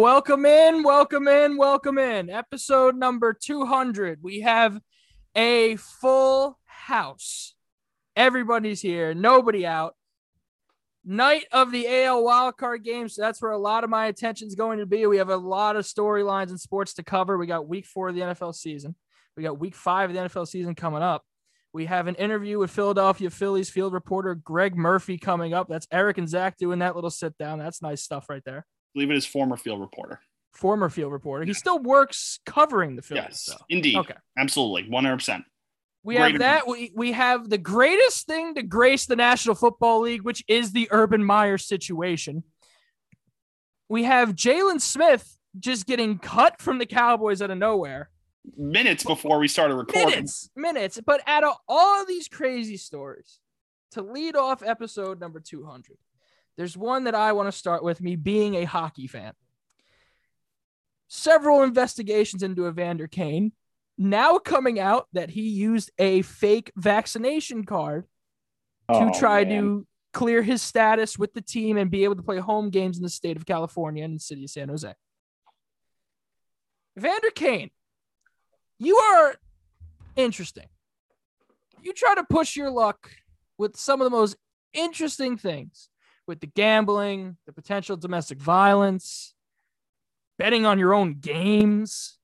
welcome in, welcome in, welcome in. Episode number 200. We have a full house. Everybody's here, nobody out. Night of the AL wildcard games. So that's where a lot of my attention is going to be. We have a lot of storylines and sports to cover. We got week four of the NFL season. We got week five of the NFL season coming up. We have an interview with Philadelphia Phillies field reporter Greg Murphy coming up. That's Eric and Zach doing that little sit down. That's nice stuff right there. Believe it is former field reporter. Former field reporter. He still works covering the field. Yes, though. indeed. Okay. Absolutely. 100%. We Great have that. We, we have the greatest thing to grace the National Football League, which is the Urban Meyer situation. We have Jaylon Smith just getting cut from the Cowboys out of nowhere. Minutes before we started recording. Minutes, minutes. But out of all of these crazy stories, to lead off episode number 200, there's one that I want to start with me being a hockey fan. Several investigations into Evander Kane now coming out that he used a fake vaccination card to Oh, try man. to clear his status with the team and be able to play home games in the state of California and the city of San Jose. Evander Kane, you are interesting. You try to push your luck with some of the most interesting things with the gambling, the potential domestic violence, betting on your own games.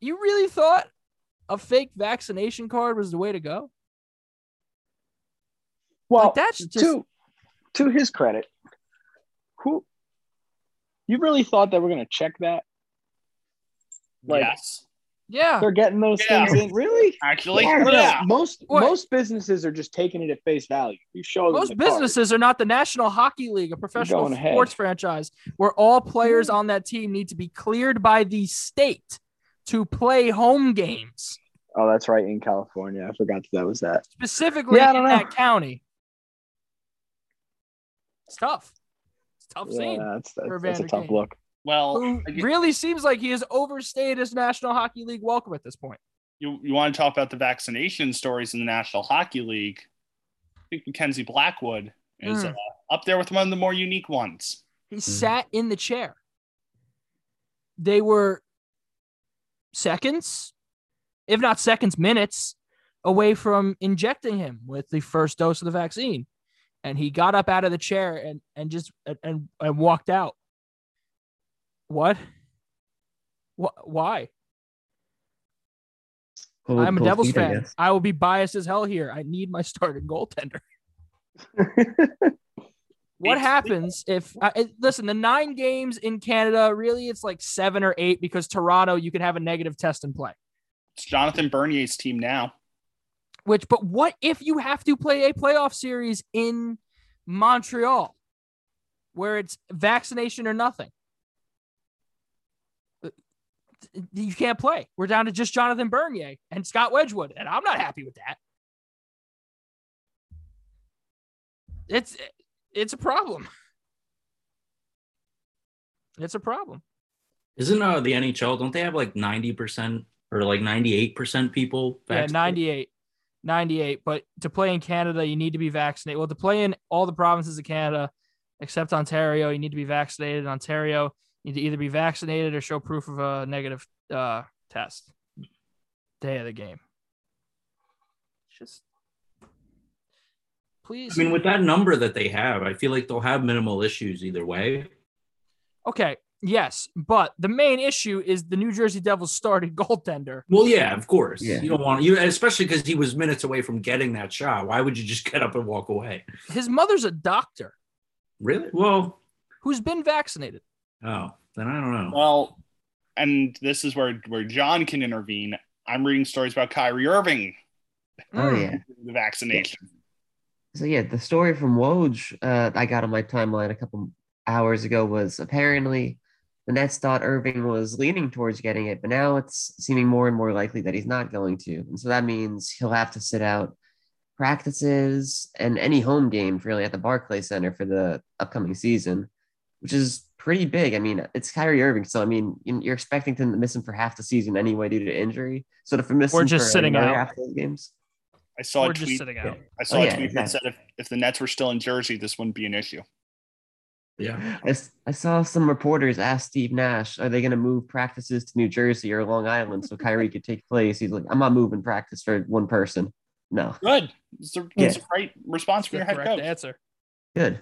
You really thought a fake vaccination card was the way to go? Well, Like, that's just to to his credit, who you really thought that we're going to check that? Like- yes. Yeah. They're getting those Yeah. things in, really? Actually, I oh, yeah. Most What? most businesses are just taking it at face value. You show them Most the card. businesses are not the National Hockey League, a professional going ahead. sports franchise where all players mm-hmm. on that team need to be cleared by the state to play home games, Oh, that's right in California. I forgot that, that was that. specifically Yeah, in know. that county. It's tough. It's a tough Yeah, scene. that's that's, for that's a tough look. Well, Who again, really seems like he has overstayed his National Hockey League welcome at this point. you, you want to talk about the vaccination stories in the National Hockey League? I think Mackenzie Blackwood is Hmm. uh, up there with one of the more unique ones. He sat in the chair. They were seconds, if not seconds, minutes away from injecting him with the first dose of the vaccine. And he got up out of the chair and, and just and, and, and walked out. What? What? Why? Cold- I'm a Devils feet, fan. guess. I will be biased as hell here. I need my starting goaltender. What It's- happens if uh, listen the nine games in Canada really it's like seven or eight because Toronto you can have a negative test and play. It's Jonathan Bernier's team now. Which but what if you have to play a playoff series in Montreal where it's vaccination or nothing? You can't play. We're down to just Jonathan Bernier and Scott Wedgewood, and I'm not happy with that. It's it's a problem. It's a problem. Isn't uh the NHL? Don't they have like ninety percent or like ninety eight percent people? Yeah, vaccinated? 98. 98. But to play in Canada, you need to be vaccinated. Well, to play in all the provinces of Canada, except Ontario, you need to be vaccinated. In Ontario, you need to either be vaccinated or show proof of a negative uh, test. Day of the game. Just please. I mean, with that number that they have, I feel like they'll have minimal issues either way. okay, yes, but the main issue is the New Jersey Devils starting goaltender. Well, yeah, of course. Yeah. You don't want you, especially because he was minutes away from getting that shot. Why would you just get up and walk away? His mother's a doctor Really? Well, who's been vaccinated. Oh, then I don't know. Well, and this is where where John can intervene. I'm reading stories about Kyrie Irving, Oh yeah. the vaccination. So yeah, the story from Woj uh, I got on my timeline a couple hours ago was apparently the Nets thought Irving was leaning towards getting it, but now it's seeming more and more likely that he's not going to, and so that means he'll have to sit out practices and any home games really at the Barclays Center for the upcoming season, which is pretty big. I mean, it's Kyrie Irving, so I mean, you- you're expecting him to miss him for half the season anyway due to injury. So to miss Or him just for sitting out. half those games. I saw Or a just tweet. sitting out. I saw Oh, a yeah, tweet that said if, if the Nets were still in Jersey, this wouldn't be an issue. Yeah. I saw some reporters ask Steve Nash, are they going to move practices to New Jersey or Long Island so Kyrie could take place? He's like, I'm not moving practice for one person. No, Good. It's a, it's a great response from your head correct coach. answer. good.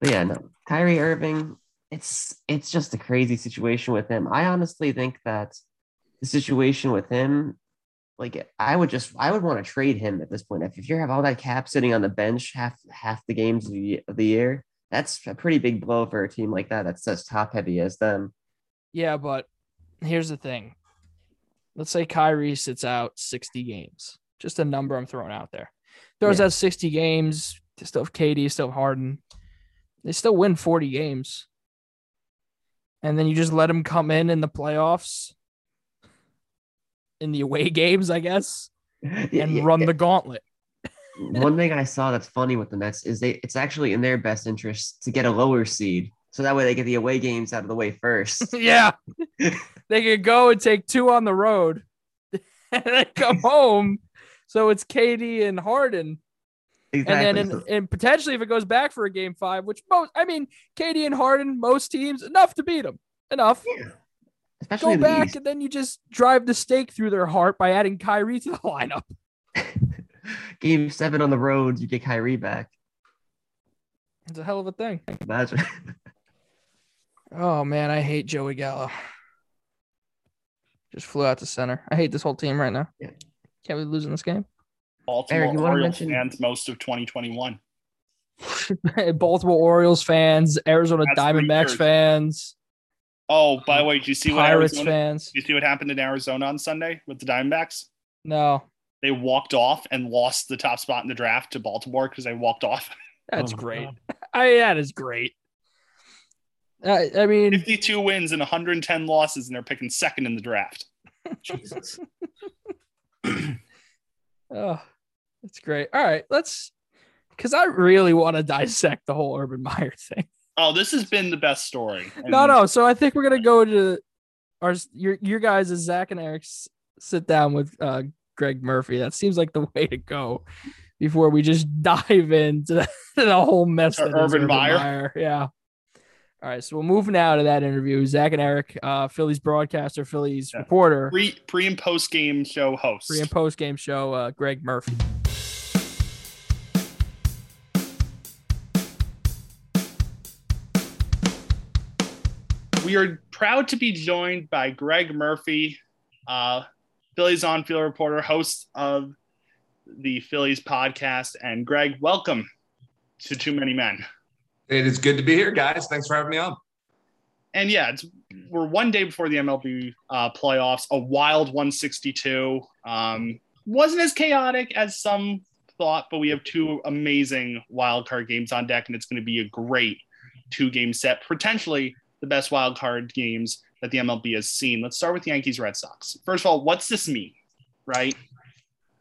But yeah, no, Kyrie Irving, it's it's just a crazy situation with him. I honestly think that the situation with him, like I would just I would want to trade him at this point. If, if you have all that cap sitting on the bench half half the games of the, of the year, that's a pretty big blow for a team like that that's as top heavy as them. Yeah, but here's the thing. Let's say Kyrie sits out 60 games. Just a number I'm throwing out there. Throws Yeah. out 60 games. Still have Katie, still have Harden. They still win 40 games. And then you just let them come in in the playoffs, in the away games, I guess, Yeah, and yeah, run yeah. the gauntlet. One thing I saw that's funny with the Nets is they it's actually in their best interest to get a lower seed. So that way they get the away games out of the way first. yeah. they could go and take two on the road and then come home. So it's Katie and Harden. Exactly. And then, in, and potentially, if it goes back for a game five, which most, I mean, Katie and Harden, most teams, enough to beat them. Enough. Especially Go in the back, East. and then you just drive the stake through their heart by adding Kyrie to the lineup. Game seven on the road, you get Kyrie back. It's a hell of a thing. Imagine. Oh, man, I hate Joey Gallo. Just flew out to center. I hate this whole team right now. Yeah. Can't we losing this game? Baltimore Eric, you wanna Orioles mention- fans most of 2021. Baltimore Orioles fans, Arizona That's Diamondbacks fans, Oh, by the way, did you see what Pirates Arizona? fans. Did you see what happened in Arizona on Sunday with the Diamondbacks? No, They walked off and lost the top spot in the draft to Baltimore because they walked off. that's Oh great. God. I that is great. I, I mean, 52 wins and 110 losses, and they're picking second in the draft. Jesus. oh, that's great. All right, let's because I really want to dissect the whole Urban Meyer thing. Oh, this has been the best story. No, And no. So I think we're gonna go to our your your guys' Zach and Eric's sit down with uh, Greg Murphy. That seems like the way to go before we just dive into the, the whole mess that is Urban Meyer? Yeah. All right, so we'll move now to that interview. Zach and Eric, uh, Phillies broadcaster, Phillies Yeah. reporter, Pre, pre and post game show host. pre and post game show, uh, Greg Murphy. We are proud to be joined by Greg Murphy, uh, Phillies on field reporter, host of the Phillies podcast. And Greg, welcome to Too Many Men. It is good to be here, guys. Thanks for having me on. And yeah, it's, we're one day before the MLB uh, playoffs. A wild 162. Um, wasn't as chaotic as some thought, but we have two amazing wild card games on deck, and it's going to be a great two game set, potentially the best wild card games that the MLB has seen. Let's start with Yankees Red Sox. First of all, what's this mean? Right?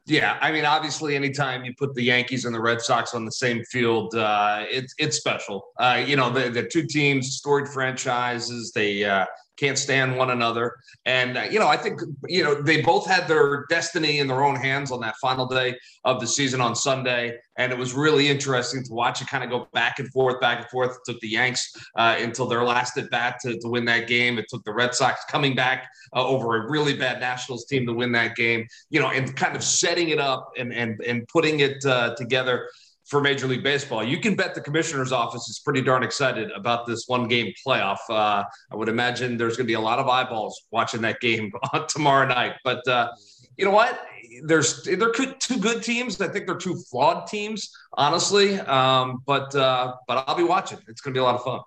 Yeah, I mean, obviously, anytime you put the Yankees and the Red Sox on the same field, uh, it's it's special. Uh, you know, the the two teams, storied franchises, they uh, can't stand one another, and uh, you know, I think you know they both had their destiny in their own hands on that final day of the season on Sunday, and it was really interesting to watch it kind of go back and forth, back and forth. It took the Yanks uh, until their last at bat to, to win that game. It took the Red Sox coming back uh, over a really bad Nationals team to win that game. You know, and kind of setting it up and and and putting it uh, together for Major League Baseball. You can bet the commissioner's office is pretty darn excited about this one game playoff. Uh, I would imagine there's going to be a lot of eyeballs watching that game tomorrow night. But uh, you know what? There's they're two good teams. I think they're two flawed teams, honestly. Um, but uh, but I'll be watching. It's going to be a lot of fun.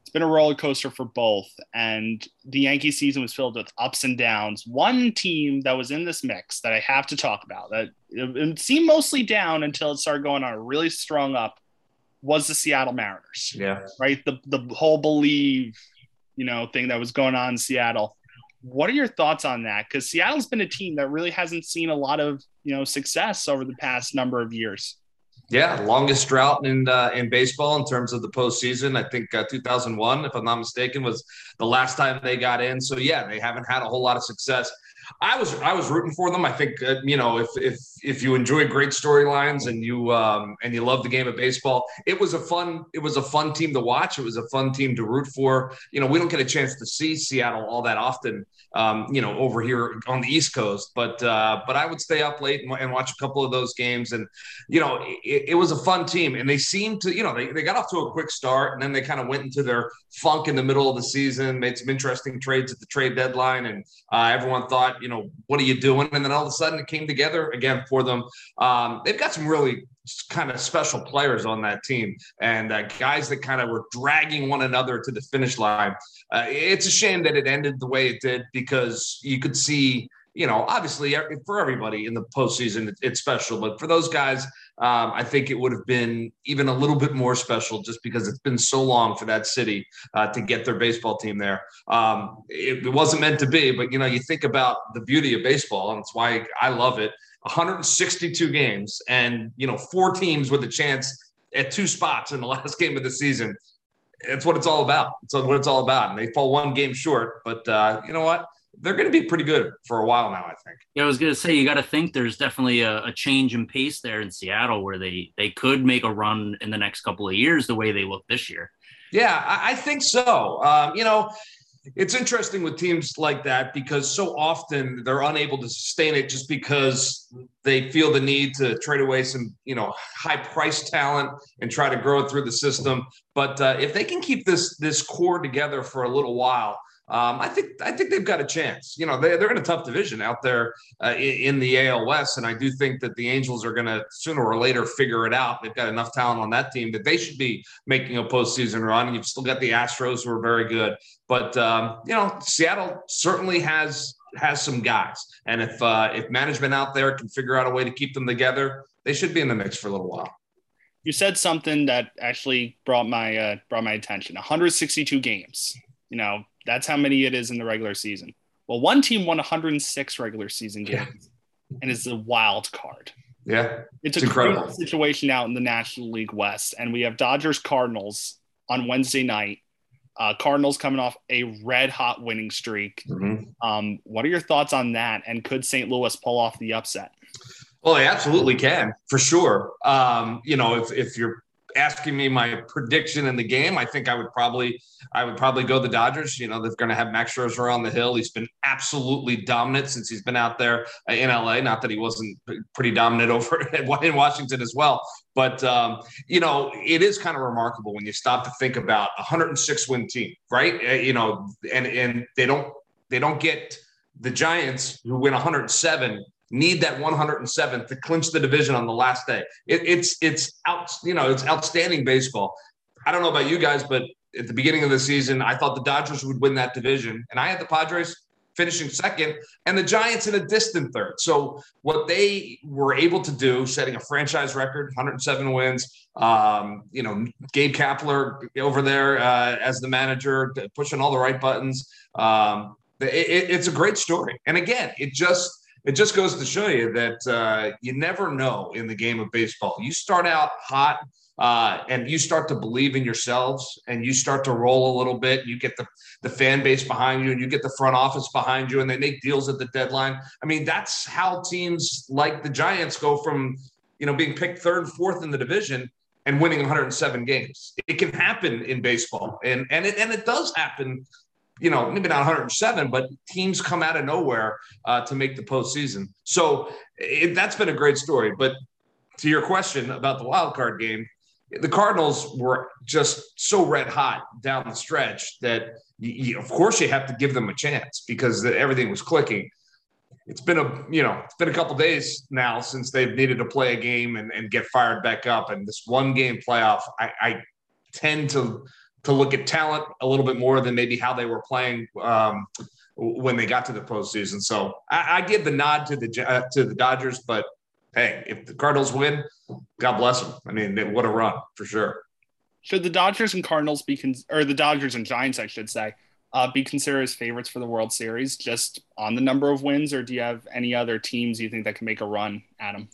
It's been a roller coaster for both, and the Yankee season was filled with ups and downs. One team that was in this mix that I have to talk about that it, seemed mostly down until it started going on a really strong up was the Seattle Mariners. Yeah. Right, the the whole believe, you know, thing that was going on in Seattle. What are your thoughts on that? Because Seattle's been a team that really hasn't seen a lot of you know success over the past number of years. Yeah, longest drought in uh, in baseball in terms of the postseason. I think uh, 2001, if I'm not mistaken, was the last time they got in. So yeah, they haven't had a whole lot of success. I was I was rooting for them. I think uh, you know if if if you enjoy great storylines and you um, and you love the game of baseball, it was a fun it was a fun team to watch. It was a fun team to root for. You know, we don't get a chance to see Seattle all that often. Um, you know, over here on the East Coast, but uh, but I would stay up late and, and watch a couple of those games, and you know, it, it was a fun team, and they seemed to you know they, they got off to a quick start, and then they kind of went into their funk in the middle of the season, made some interesting trades at the trade deadline, and uh, everyone thought, you know, what are you doing? And then all of a sudden it came together again for them. Um, they've got some really kind of special players on that team and uh, guys that kind of were dragging one another to the finish line. Uh, it's a shame that it ended the way it did because you could see you know, obviously for everybody in the postseason, it's special. But for those guys, um, I think it would have been even a little bit more special just because it's been so long for that city uh, to get their baseball team there. Um, it, it wasn't meant to be, but you know, you think about the beauty of baseball, and it's why I love it. 162 games, and you know, four teams with a chance at two spots in the last game of the season. It's what it's all about. It's what it's all about. And they fall one game short, but uh, you know what? They're going to be pretty good for a while now. I think. Yeah, I was going to say you got to think there's definitely a, a, change in pace there in Seattle where they they could make a run in the next couple of years the way they look this year. Yeah, I, I think so. Um, you know, it's interesting with teams like that because so often they're unable to sustain it just because they feel the need to trade away some you know high price talent and try to grow it through the system. But uh, if they can keep this this core together for a little while um, I think I think they've got a chance. You know, they, they're in a tough division out there uh, in, the AL West, and I do think that the Angels are going to sooner or later figure it out. They've got enough talent on that team that they should be making a postseason run. You've still got the Astros who are very good, but um, you know, Seattle certainly has has some guys, and if uh, if management out there can figure out a way to keep them together, they should be in the mix for a little while. You said something that actually brought my uh, brought my attention. 162 games. You know, that's how many it is in the regular season. Well, one team won 106 regular season games yeah. and is a wild card. Yeah. It's, it's a incredible situation out in the National League West. And we have Dodgers Cardinals on Wednesday night. Uh, Cardinals coming off a red hot winning streak. Mm-hmm. Um, what are your thoughts on that? And could St. Louis pull off the upset? Well, they absolutely can, for sure. Um, you know, if, if you're asking me my prediction in the game, I think I would probably I would probably go the Dodgers. You know, they're going to have Max Scherzer on the hill. He's been absolutely dominant since he's been out there in LA. Not that he wasn't pretty dominant over in Washington as well, but um, you know, it is kind of remarkable when you stop to think about a 106 win team, right? Uh, you know, and and they don't they don't get the Giants who win 107 need that 107 to clinch the division on the last day. It, it's it's out, you know, it's outstanding baseball. I don't know about you guys, but at the beginning of the season, I thought the Dodgers would win that division, and I had the Padres finishing second, and the Giants in a distant third. So what they were able to do, setting a franchise record, 107 wins. Um, you know, Gabe Kapler over there uh, as the manager, pushing all the right buttons. Um, it, it's a great story, and again, it just it just goes to show you that uh, you never know in the game of baseball. You start out hot uh, and you start to believe in yourselves and you start to roll a little bit. You get the, the fan base behind you and you get the front office behind you and they make deals at the deadline. I mean, that's how teams like the Giants go from, you know, being picked third, fourth in the division and winning 107 games. It can happen in baseball, and and it and it does happen you know, maybe not 107, but teams come out of nowhere uh, to make the postseason. So it, that's been a great story. But to your question about the wild card game, the Cardinals were just so red hot down the stretch that, you, of course, you have to give them a chance because everything was clicking. It's been a you know it's been a couple days now since they've needed to play a game and, and get fired back up. And this one game playoff, I, I tend to to look at talent a little bit more than maybe how they were playing um, when they got to the postseason. So I, I give the nod to the uh, to the Dodgers, but hey, if the Cardinals win, God bless them. I mean, what a run for sure. Should the Dodgers and Cardinals be con- or the Dodgers and Giants, I should say, uh, be considered as favorites for the World Series just on the number of wins, or do you have any other teams you think that can make a run, Adam?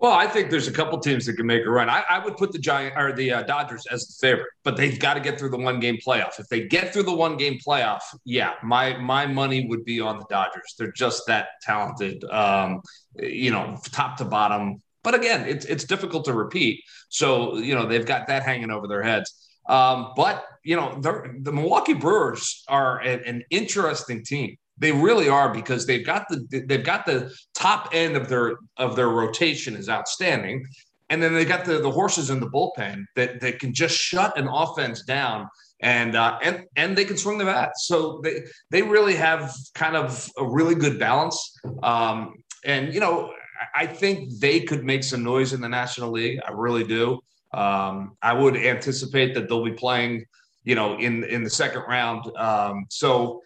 Well, I think there's a couple teams that can make a run. I, I would put the Giant or the uh, Dodgers as the favorite, but they've got to get through the one game playoff. If they get through the one game playoff, yeah, my my money would be on the Dodgers. They're just that talented, um, you know, top to bottom. But again, it's it's difficult to repeat. So you know they've got that hanging over their heads. Um, but you know the Milwaukee Brewers are a, an interesting team. They really are because they've got the they've got the top end of their of their rotation is outstanding, and then they got the the horses in the bullpen that that can just shut an offense down and uh, and and they can swing the bat. So they they really have kind of a really good balance. Um, and you know, I think they could make some noise in the National League. I really do. Um, I would anticipate that they'll be playing, you know, in in the second round. Um, so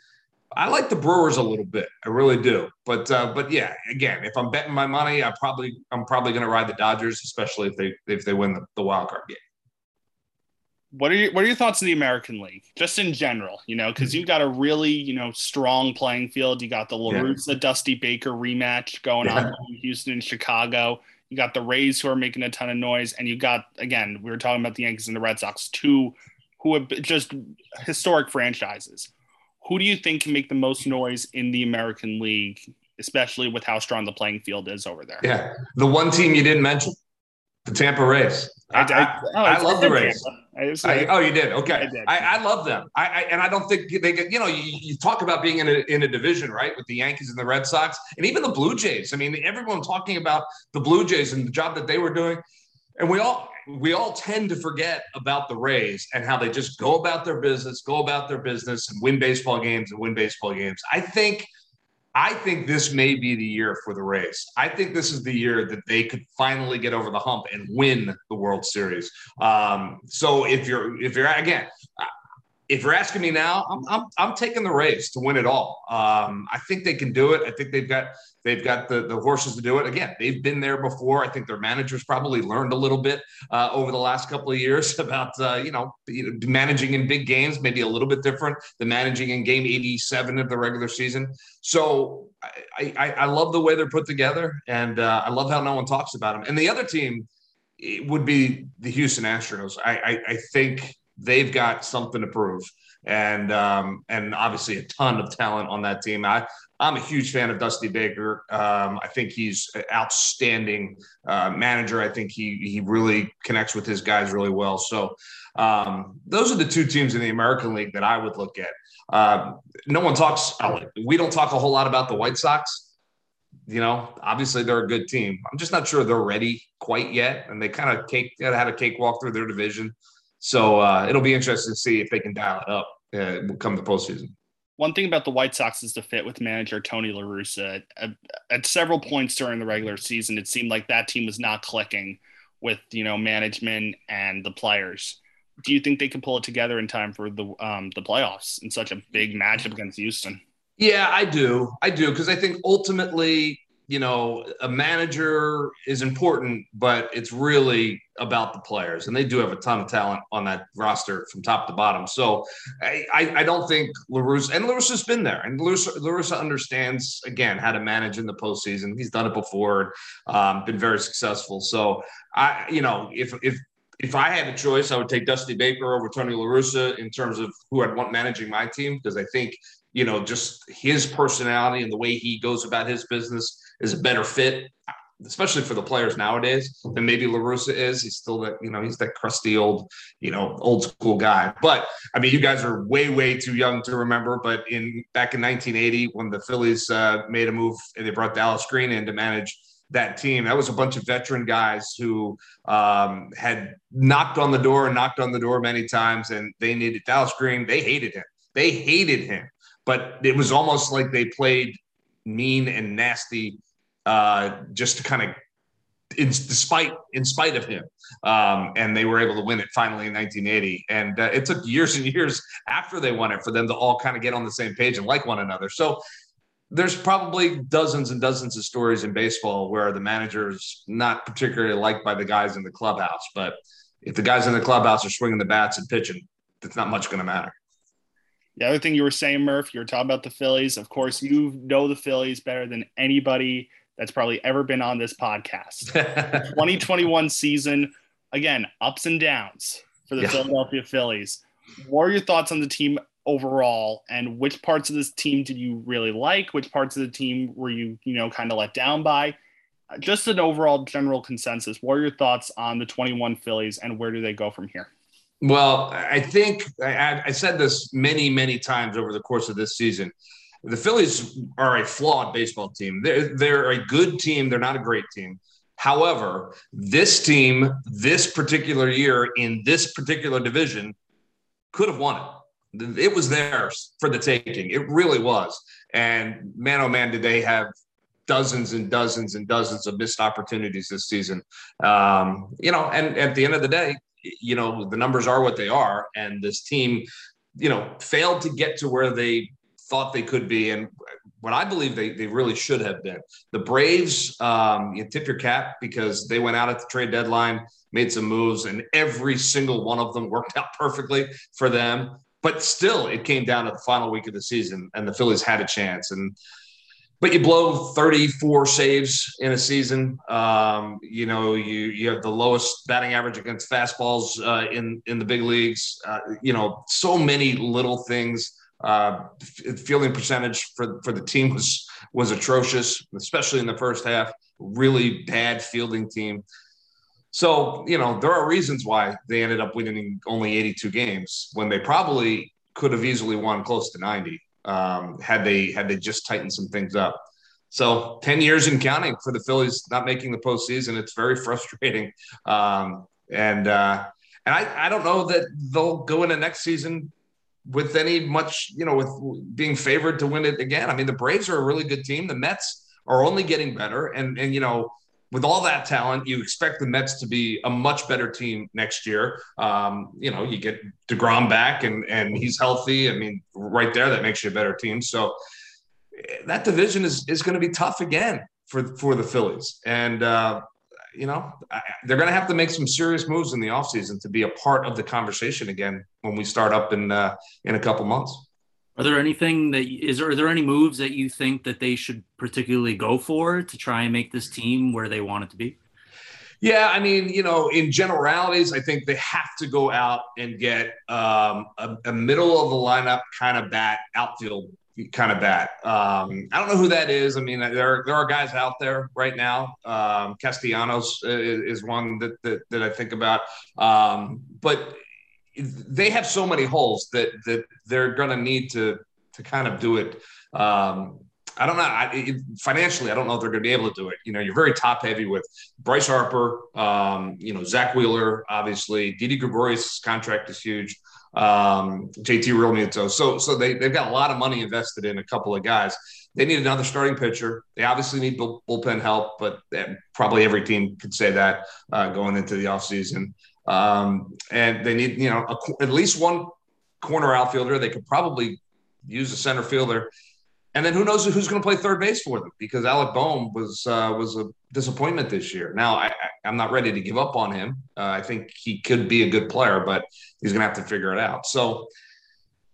I like the Brewers a little bit. I really do. But uh, but yeah, again, if I'm betting my money, I probably I'm probably going to ride the Dodgers, especially if they if they win the, the wild card game. What are your what are your thoughts on the American League, just in general? You know, because you got a really you know strong playing field. You got the La Russa yeah. Dusty Baker rematch going yeah. on in Houston and Chicago. You got the Rays who are making a ton of noise, and you got again we were talking about the Yankees and the Red Sox, two who have just historic franchises who do you think can make the most noise in the American League, especially with how strong the playing field is over there? Yeah, the one team you didn't mention, the Tampa Rays. I, I, I, oh, I love the Rays. oh, you did. Okay, did. I, love them. I, and I don't think they get. You know, you, you talk about being in a in a division, right, with the Yankees and the Red Sox, and even the Blue Jays. I mean, everyone talking about the Blue Jays and the job that they were doing, and we all we all tend to forget about the Rays and how they just go about their business, go about their business and win baseball games and win baseball games. I think I think this may be the year for the Rays. I think this is the year that they could finally get over the hump and win the World Series. Um, so if you're if you're again, if you're asking me now, I'm, I'm, I'm taking the Rays to win it all. Um, I think they can do it. I think they've got they've got the, the horses to do it. Again, they've been there before. I think their managers probably learned a little bit uh, over the last couple of years about uh, you, know, managing in big games, maybe a little bit different than managing in game 87 of the regular season. So I, I, I love the way they're put together, and uh, I love how no one talks about them. And the other team would be the Houston Astros. I, I, I think they've got something to prove. And um, and obviously a ton of talent on that team. I I'm a huge fan of Dusty Baker. Um, I think he's an outstanding uh, manager. I think he he really connects with his guys really well. So um, those are the two teams in the American League that I would look at. Uh, no one talks. We don't talk a whole lot about the White Sox. You know, obviously they're a good team. I'm just not sure they're ready quite yet, and they kind of cake had a cakewalk through their division. So uh, it'll be interesting to see if they can dial it up uh, come the postseason. One thing about the White Sox is the fit with manager Tony La Russa. At, at, several points during the regular season, it seemed like that team was not clicking with you know management and the players. Do you think they can pull it together in time for the um, the playoffs in such a big matchup against Houston? Yeah, I do. I do because I think ultimately you know, a manager is important, but it's really about the players, and they do have a ton of talent on that roster from top to bottom. So I, I, I don't think La Russa and La Russa's been there, and La Russa, La Russa understands again how to manage in the postseason. He's done it before, um, been very successful. So I, you know, if if if I had a choice, I would take Dusty Baker over Tony La Russa in terms of who I'd want managing my team because I think you know just his personality and the way he goes about his business is a better fit, especially for the players nowadays than maybe La Russa is. He's still that, you know, he's that crusty old, you know, old school guy. But I mean, you guys are way, way too young to remember. But in back in 1980, when the Phillies uh, made a move and they brought Dallas Green in to manage that team. That was a bunch of veteran guys who um, had knocked on the door and knocked on the door many times, and they needed Dallas Green. They hated him. They hated him, but it was almost like they played mean and nasty uh, just to kind of in despite in spite of him. Um, and they were able to win it finally in 1980 and uh, it took years and years after they won it for them to all kind of get on the same page and like one another. So there's probably dozens and dozens of stories in baseball where the manager's not particularly liked by the guys in the clubhouse but if the guys in the clubhouse are swinging the bats and pitching it's not much going to matter the other thing you were saying, Murph, you were talking about the Phillies. Of course, you know the Phillies better than anybody that's probably ever been on this podcast. 2021 season, again, ups and downs for the Yeah. Philadelphia Phillies. What are your thoughts on the team overall, and which parts of this team did you really like? Which parts of the team were you, you know, kind of let down by? Just an overall general consensus. What are your thoughts on the 21 Phillies, and where do they go from here? Well, I think I, I said this many, many times over the course of this season. The Phillies are a flawed baseball team. They're, they're a good team. They're not a great team. However, this team, this particular year in this particular division, could have won it. It was theirs for the taking. It really was. And man, oh man, did they have dozens and dozens and dozens of missed opportunities this season. Um, you know, and at the end of the day, you know, the numbers are what they are. And this team, you know, failed to get to where they thought they could be. And what I believe they, they really should have been. The Braves, um, you tip your cap because they went out at the trade deadline, made some moves, and every single one of them worked out perfectly for them. But still, it came down to the final week of the season, and the Phillies had a chance. And but you blow 34 saves in a season. Um, you know, you you have the lowest batting average against fastballs uh, in in the big leagues. Uh, you know, so many little things. Uh, fielding percentage for for the team was was atrocious, especially in the first half. Really bad fielding team. So you know, there are reasons why they ended up winning only 82 games when they probably could have easily won close to 90 um, had they had they just tightened some things up. So 10 years in counting for the Phillies not making the postseason. It's very frustrating. Um, and uh, and I, I don't know that they'll go into next season with any much, you know, with being favored to win it again. I mean, the Braves are a really good team. The Mets are only getting better. And and you know, with all that talent, you expect the Mets to be a much better team next year. Um, you know, you get deGrom back, and and he's healthy. I mean, right there, that makes you a better team. So eh, that division is is going to be tough again for for the Phillies, and uh, you know I, they're going to have to make some serious moves in the offseason to be a part of the conversation again when we start up in uh, in a couple months. Are there anything that is there, are there any moves that you think that they should particularly go for to try and make this team where they want it to be? Yeah, I mean, you know, in generalities, I think they have to go out and get um, a, a middle of the lineup kind of bat, outfield kind of bat. Um, I don't know who that is. I mean, there there are guys out there right now. Um, Castellanos is, is one that, that that I think about, um, but they have so many holes that that they're going to need to to kind of do it. Um, I don't know. I, financially, I don't know if they're going to be able to do it. You know, you're very top heavy with Bryce Harper, um, you know, Zack Wheeler, obviously. Didi Gregorius' contract is huge. Um, JT Realmuto. So, so they, they've got a lot of money invested in a couple of guys. They need another starting pitcher. They obviously need bullpen help, but probably every team could say that uh, going into the offseason. Um, and they need, you know, a, at least one corner outfielder. They could probably use a center fielder. And then who knows who's going to play third base for them because Alec Bohm was uh, was a disappointment this year. Now I, am not ready to give up on him. Uh, I think he could be a good player, but he's going to have to figure it out. So,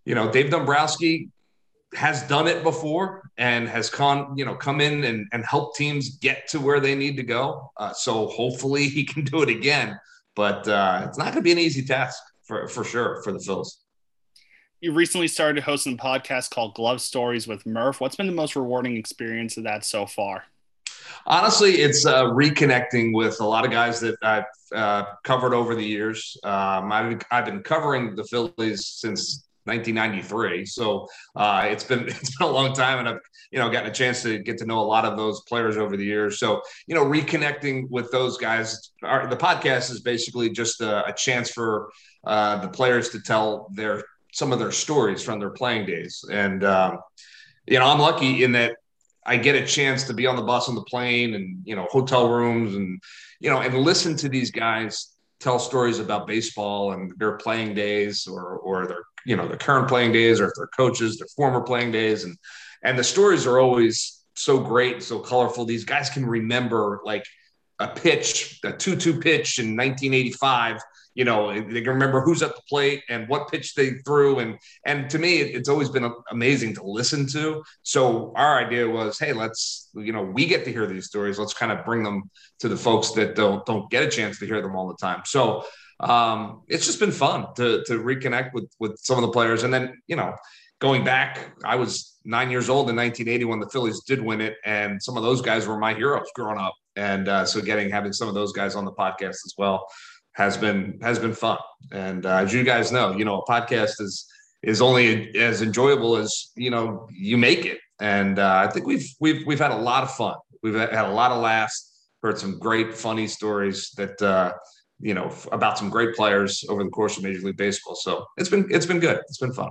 you know, Dave Dombrowski has done it before and has con you know come in and, and help teams get to where they need to go. Uh, so hopefully he can do it again. But uh, it's not going to be an easy task for for sure for the Phils you recently started hosting a podcast called Glove Stories with Murph. What's been the most rewarding experience of that so far? Honestly, it's uh, reconnecting with a lot of guys that I've uh, covered over the years. Um, I've, I've been covering the Phillies since 1993, so uh, it's been it's been a long time, and I've you know gotten a chance to get to know a lot of those players over the years. So you know, reconnecting with those guys. Our, the podcast is basically just a, a chance for uh, the players to tell their some of their stories from their playing days. And, um, you know, I'm lucky in that I get a chance to be on the bus on the plane and, you know, hotel rooms and, you know, and listen to these guys tell stories about baseball and their playing days or, or their, you know, their current playing days or if they're coaches, their former playing days. And, and the stories are always so great, so colorful. These guys can remember like a pitch, a 2 2 pitch in 1985 you know they can remember who's at the plate and what pitch they threw and and to me it's always been amazing to listen to so our idea was hey let's you know we get to hear these stories let's kind of bring them to the folks that don't don't get a chance to hear them all the time so um, it's just been fun to to reconnect with with some of the players and then you know going back i was nine years old in 1980 when the phillies did win it and some of those guys were my heroes growing up and uh, so getting having some of those guys on the podcast as well has been has been fun. And uh, as you guys know, you know, a podcast is is only as enjoyable as you know you make it. And uh, I think we've we've we've had a lot of fun. We've had a lot of laughs. Heard some great funny stories that uh, you know about some great players over the course of Major League Baseball. So it's been it's been good. It's been fun.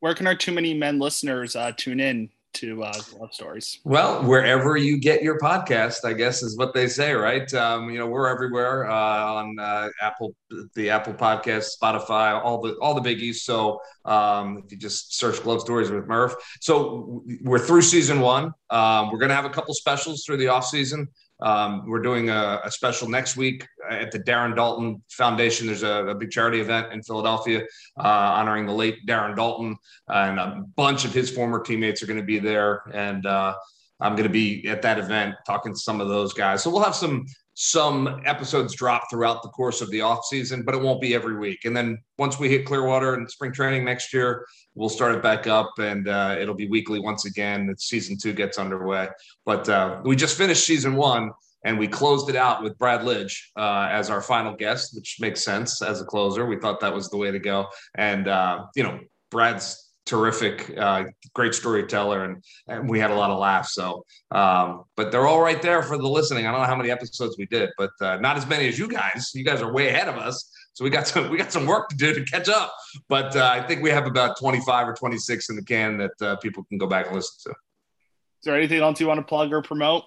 Where can our too many men listeners uh, tune in to uh, Glove Stories? Well, wherever you get your podcast, I guess is what they say, right? Um, you know, we're everywhere uh, on uh, Apple, the Apple Podcast, Spotify, all the all the biggies. So um, if you just search Glove Stories with Murph, so we're through season one. Um, we're going to have a couple specials through the off season. Um, we're doing a, a, special next week at the Darren Daulton Foundation. There's a, a big charity event in Philadelphia uh, honoring the late Darren Daulton, and a bunch of his former teammates are going to be there. And uh, I'm going to be at that event talking to some of those guys. So we'll have some some episodes drop throughout the course of the off season, but it won't be every week. And then once we hit Clearwater and spring training next year, we'll start it back up, and uh, it'll be weekly once again. Season two gets underway, but uh, we just finished season one, and we closed it out with Brad Lidge uh, as our final guest, which makes sense as a closer. We thought that was the way to go, and uh, you know, Brad's terrific, uh, great storyteller, and, and we had a lot of laughs. So, um, but they're all right there for the listening. I don't know how many episodes we did, but uh, not as many as you guys. You guys are way ahead of us, so we got some we got some work to do to catch up. But uh, I think we have about twenty five or twenty six in the can that uh, people can go back and listen to. Is there anything else you want to plug or promote?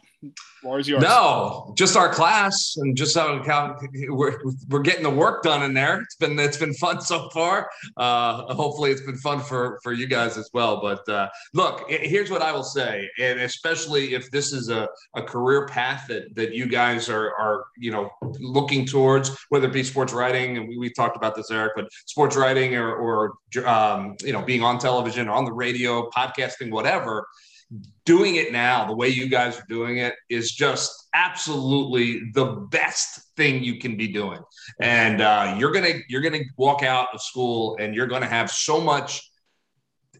Yours. No, just our class and just how we're, we're getting the work done in there. It's been it's been fun so far. Uh, hopefully, it's been fun for for you guys as well. But uh, look, here's what I will say, and especially if this is a, a career path that that you guys are are you know looking towards, whether it be sports writing, and we, we talked about this, Eric, but sports writing or or um, you know being on television, on the radio, podcasting, whatever doing it now the way you guys are doing it is just absolutely the best thing you can be doing. And uh, you're gonna you're gonna walk out of school and you're gonna have so much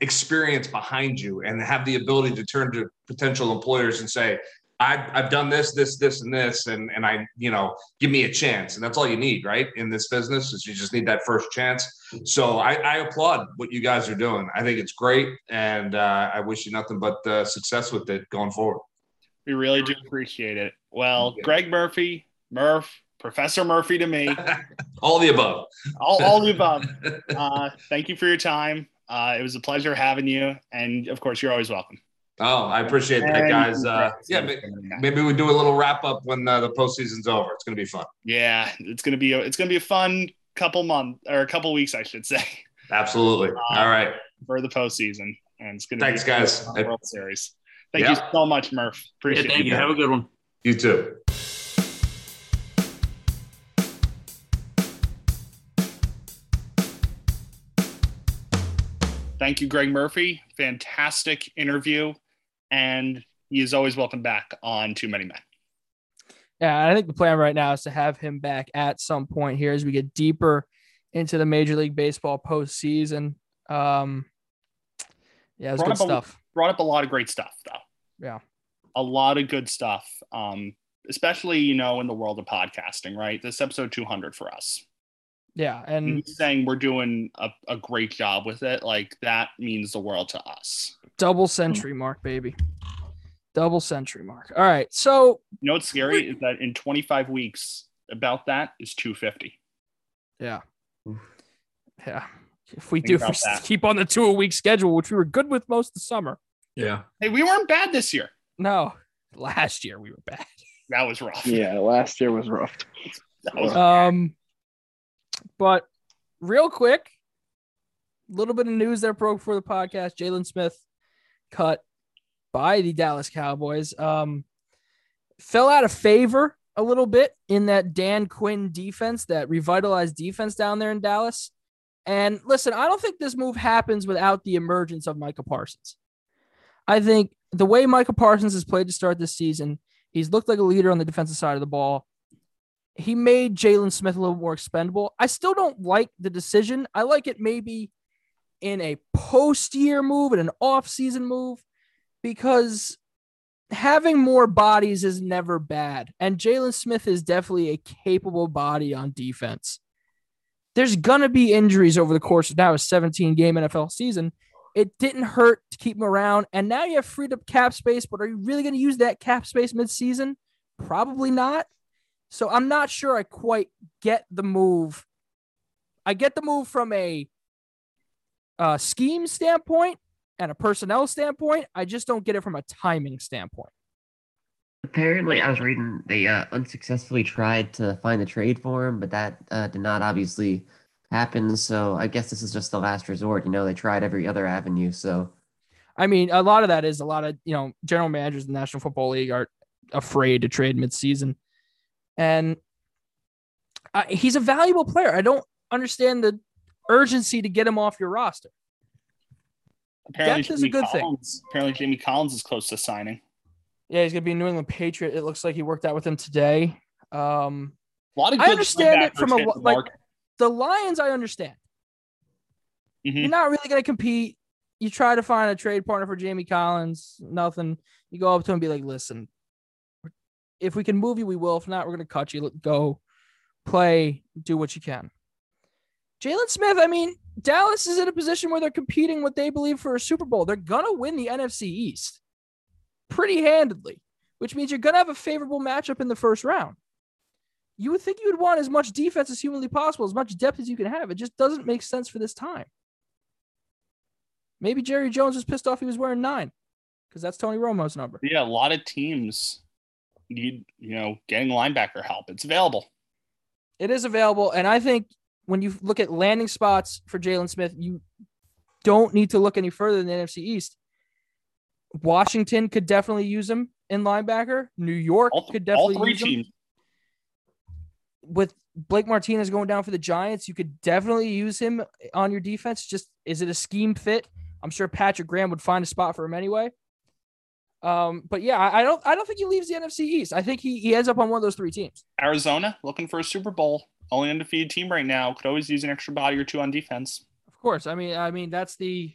experience behind you and have the ability to turn to potential employers and say I've, I've done this, this, this, and this, and and I, you know, give me a chance, and that's all you need, right? In this business, is you just need that first chance. So I, I applaud what you guys are doing. I think it's great, and uh, I wish you nothing but uh, success with it going forward. We really do appreciate it. Well, Greg Murphy, Murph, Professor Murphy to me, all the above, all, all the above. Uh, thank you for your time. Uh, it was a pleasure having you, and of course, you're always welcome. Oh, I appreciate that, guys. Uh, yeah, maybe we do a little wrap up when uh, the postseason's over. It's going to be fun. Yeah, it's going to be a, it's going to be a fun couple months or a couple weeks, I should say. Absolutely. Um, All right. For the postseason, and it's going to thanks, be guys. World Series. Thank yeah. you so much, Murph. Appreciate yeah, thank you. you. Have a good one. You too. Thank you, Greg Murphy. Fantastic interview and he is always welcome back on Too Many Men. Yeah, I think the plan right now is to have him back at some point here as we get deeper into the Major League Baseball postseason. Um, yeah, it's good stuff. A, brought up a lot of great stuff, though. Yeah, a lot of good stuff. Um, especially you know in the world of podcasting, right? This episode 200 for us. Yeah, and saying we're doing a, a great job with it, like that means the world to us. Double century mark, baby. Double century mark. All right. So you know what's scary is that in 25 weeks, about that is 250. Yeah. Yeah. If we Think do if we keep on the two a week schedule, which we were good with most of the summer. Yeah. Hey, we weren't bad this year. No. Last year we were bad. That was rough. Yeah, last year was rough. Was um but real quick, a little bit of news that broke for the podcast. Jaylon Smith cut by the Dallas Cowboys. Um, fell out of favor a little bit in that Dan Quinn defense, that revitalized defense down there in Dallas. And listen, I don't think this move happens without the emergence of Micah Parsons. I think the way Micah Parsons has played to start this season, he's looked like a leader on the defensive side of the ball. He made Jaylon Smith a little more expendable. I still don't like the decision. I like it maybe in a post year move and an off season move because having more bodies is never bad. And Jaylon Smith is definitely a capable body on defense. There's going to be injuries over the course of now a 17 game NFL season. It didn't hurt to keep him around. And now you have freed up cap space, but are you really going to use that cap space midseason? Probably not. So I'm not sure I quite get the move. I get the move from a uh, scheme standpoint and a personnel standpoint. I just don't get it from a timing standpoint. Apparently, I was reading they uh, unsuccessfully tried to find the trade for him, but that uh, did not obviously happen. So I guess this is just the last resort. You know, they tried every other avenue. So, I mean, a lot of that is a lot of you know general managers in the National Football League are afraid to trade midseason, and uh, he's a valuable player. I don't understand the urgency to get him off your roster. Apparently, Depth is a good thing. Apparently, Jamie Collins is close to signing. Yeah, he's gonna be a New England Patriot. It looks like he worked out with him today. Um, A lot of I understand it from a like market. the Lions. I understand. Mhm. You're not really gonna compete. You try to find a trade partner for Jamie Collins. Nothing. You go up to him and be like, "Listen, if we can move you, we will. If not, we're gonna cut you. Go, play, do what you can." Jaylon Smith. I mean, Dallas is in a position where they're competing what they believe for a Super Bowl. They're gonna win the NFC East pretty handedly, which means you're gonna have a favorable matchup in the first round. You would think you would want as much defense as humanly possible, as much depth as you can have. It just doesn't make sense for this time. Maybe Jerry Jones was pissed off he was wearing nine because that's Tony Romo's number. Yeah, a lot of teams need, you know, getting linebacker help. It's available. It is available. And I think when you look at landing spots for Jaylon Smith, you don't need to look any further than the NFC East. Washington could definitely use him in linebacker. New York All, could all definitely three use him. teams. with Blake Martinez going down for the Giants, you could definitely use him on your defense. Just is it a scheme fit? I'm sure Patrick Graham would find a spot for him anyway. Um, but yeah, I I don't I don't think he leaves the NFC East. I think he, he ends up on one of those three teams. Arizona looking for a Super Bowl. Only undefeated team right now. Could always use an extra body or two on defense. Of course. I mean, I mean that's the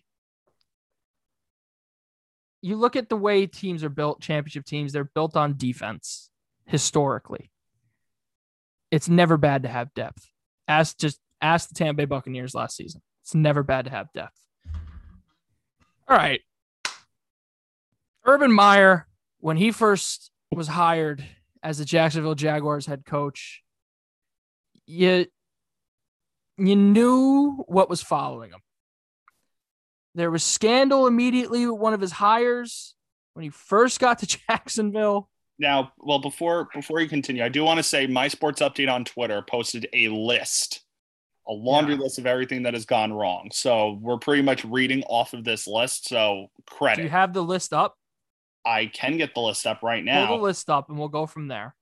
you look at the way teams are built, championship teams, they're built on defense historically. It's never bad to have depth. Ask just ask the Tampa Bay Buccaneers last season. It's never bad to have depth. All right. Urban Meyer, when he first was hired as the Jacksonville Jaguars head coach, you you knew what was following him. There was scandal immediately with one of his hires when he first got to Jacksonville. Now, well, before before you continue, I do want to say my sports update on Twitter posted a list, a laundry Yeah. list of everything that has gone wrong. So we're pretty much reading off of this list. So credit. Do you have the list up? I can get the list up right now. Pull the list up and we'll go from there.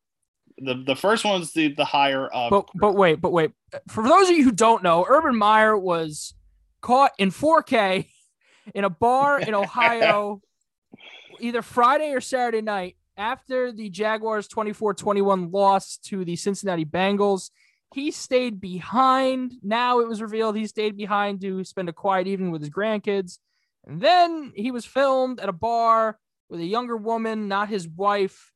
The the first one's the the higher of But but wait, but wait. For those of you who don't know, Urban Meyer was caught in 4K in a bar in Ohio either Friday or Saturday night after the Jaguars 24-21 loss to the Cincinnati Bengals. He stayed behind. Now it was revealed he stayed behind to spend a quiet evening with his grandkids. And then he was filmed at a bar with a younger woman, not his wife,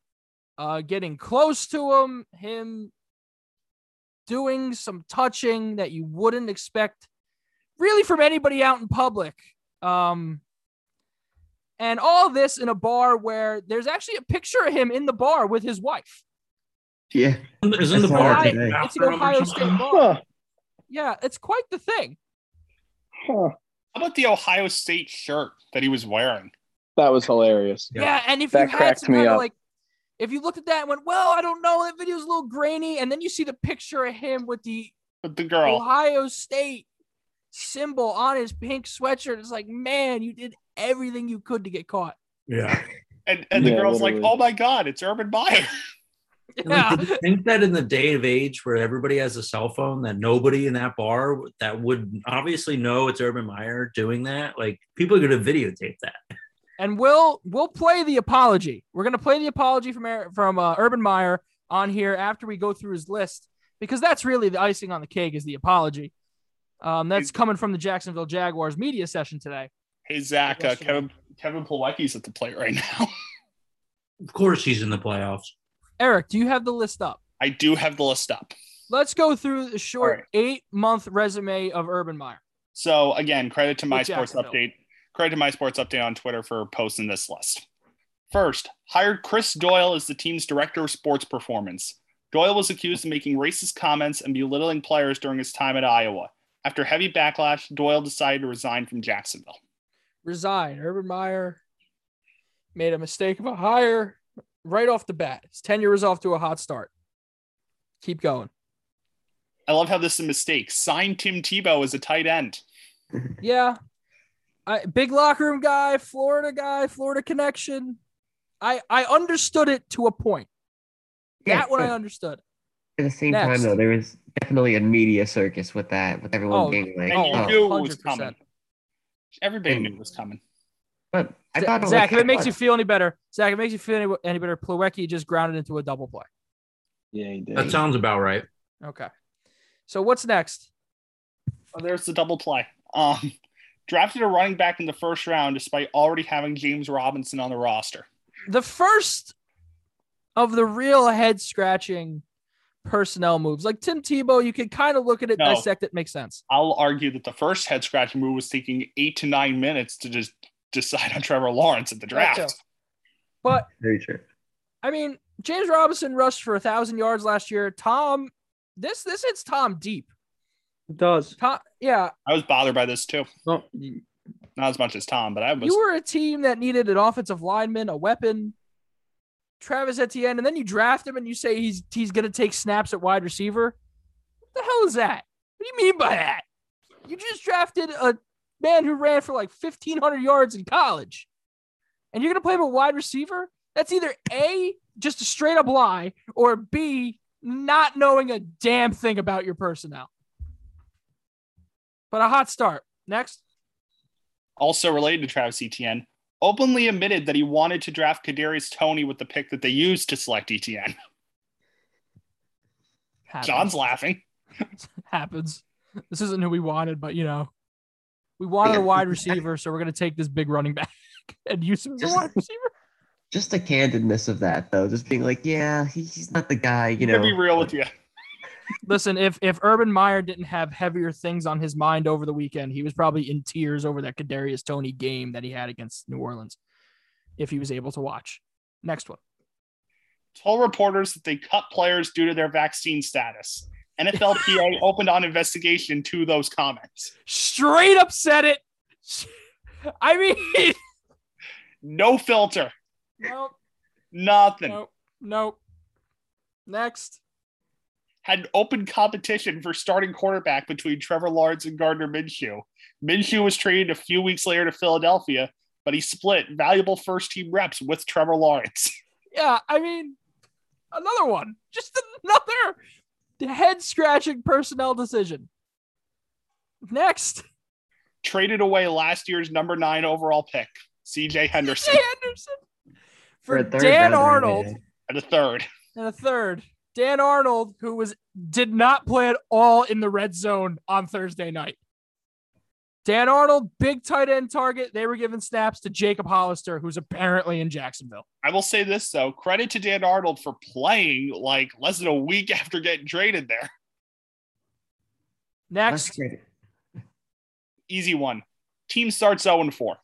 uh, getting close to him, him doing some touching that you wouldn't expect really from anybody out in public. Um, and all this in a bar where there's actually a picture of him in the bar with his wife. Yeah. Isn't the bar today. It's an after him or Ohio? State bar. Huh. Yeah, it's quite the thing. Huh. how about the Ohio State shirt that he was wearing? That was hilarious. Yeah. Yeah, and if That you had cracked some me kind of up. like, if you looked at that and went, well, I don't know, that video's a little grainy, and then you see the picture of him with the With the girl. Ohio State symbol on his pink sweatshirt, it's like, man, you did everything you could to get caught. Yeah. And, and the Yeah, girl's like, oh my God, it's Urban Meyer. And, like, did you think that in the day of age where everybody has a cell phone, that nobody in that bar that would obviously know it's Urban Meyer doing that, like people are going to videotape that. And we'll we'll play the apology. We're gonna play the apology from from uh, Urban Meyer on here after we go through his list because that's really the icing on the cake is the apology. Um, that's coming from the Jacksonville Jaguars media session today. Hey Zach, uh, Kevin Kevin Plawecki's at the plate right now. Of course, he's in the playoffs. Eric, do you have the list up? I do have the list up. Let's go through the short All right. eight month resume of Urban Meyer. So again, credit to my sports update. Credit to my sports update on Twitter for posting this list. First, hired Chris Doyle as the team's director of sports performance. Doyle was accused of making racist comments and belittling players during his time at Iowa. After heavy backlash, Doyle decided to resign from Jacksonville. Resign. Urban Meyer made a mistake of a hire right off the bat. His tenure is off to a hot start. Keep going. I love how this is a mistake. Sign Tim Tebow as a tight end. Yeah. I big locker room guy, Florida guy, Florida connection. I I understood it to a point. Yeah, that one I understood. At the same Next. time, though, there was definitely a media circus with that, with everyone Oh, being like, And you Oh, knew it was coming. Everybody And- knew it was coming. But I Zach, thought it Zach, if was- it makes you feel any better, Zach, if it makes you feel any, any better, Plawecki just grounded into a double play. Yeah, he did. That sounds about right. Okay. So what's next? Oh, there's the double play. Um, drafted a running back in the first round despite already having James Robinson on the roster. The first of the real head scratching personnel moves. Like Tim Tebow, you can kind of look at it, No. dissect it, makes sense. I'll argue that the first head scratching move was taking eight to nine minutes to just decide on Trevor Lawrence at the draft. But Very true. I mean, James Robinson rushed for a thousand yards last year. Tom, this this hits Tom deep. It does. Tom, yeah, I was bothered by this too. No, Not as much as Tom, but I was. you were a team that needed an offensive lineman, a weapon. Travis Etienne, and then you draft him and you say he's he's gonna take snaps at wide receiver. What the hell is that? What do you mean by that? You just drafted a man who ran for like fifteen hundred yards in college, and you're gonna play him a wide receiver? That's either a just a straight up lie, or b not knowing a damn thing about your personnel. But a hot start. Next. also related to Travis Etienne, openly admitted that he wanted to draft Kadarius Toney with the pick that they used to select Etienne. Happens. John's laughing. happens. This isn't who we wanted, but you know, we wanted a wide receiver, so we're gonna take this big running back and use him as a Just- wide receiver. Just the candidness of that, though, just being like, yeah, he's not the guy, you to know. be real with you. Listen, if if Urban Meyer didn't have heavier things on his mind over the weekend, he was probably in tears over that Kadarius Toney game that he had against New Orleans. If he was able to watch. Next one. Told reporters that they cut players due to their vaccine status. NFLPA opened on investigation to those comments. Straight up said it. I mean, No filter. nope, Nothing. nope, nope. Next. Had an open competition for starting quarterback between Trevor Lawrence and Gardner Minshew. Minshew was traded a few weeks later to Philadelphia, but he split valuable first team reps with Trevor Lawrence. Yeah, I mean, another one. Just another head scratching personnel decision. Next, Traded away last year's number nine overall pick, CJ Henderson, Jay Henderson for, a third Dan Arnold And a third. and a third. Dan Arnold, who was did not play at all in the red zone on Thursday night. Dan Arnold, big tight end target. They were giving snaps to Jacob Hollister, who's apparently in Jacksonville. I will say this though, credit to Dan Arnold for playing like less than a week after getting traded there. Next, Easy one. Team starts 0 4.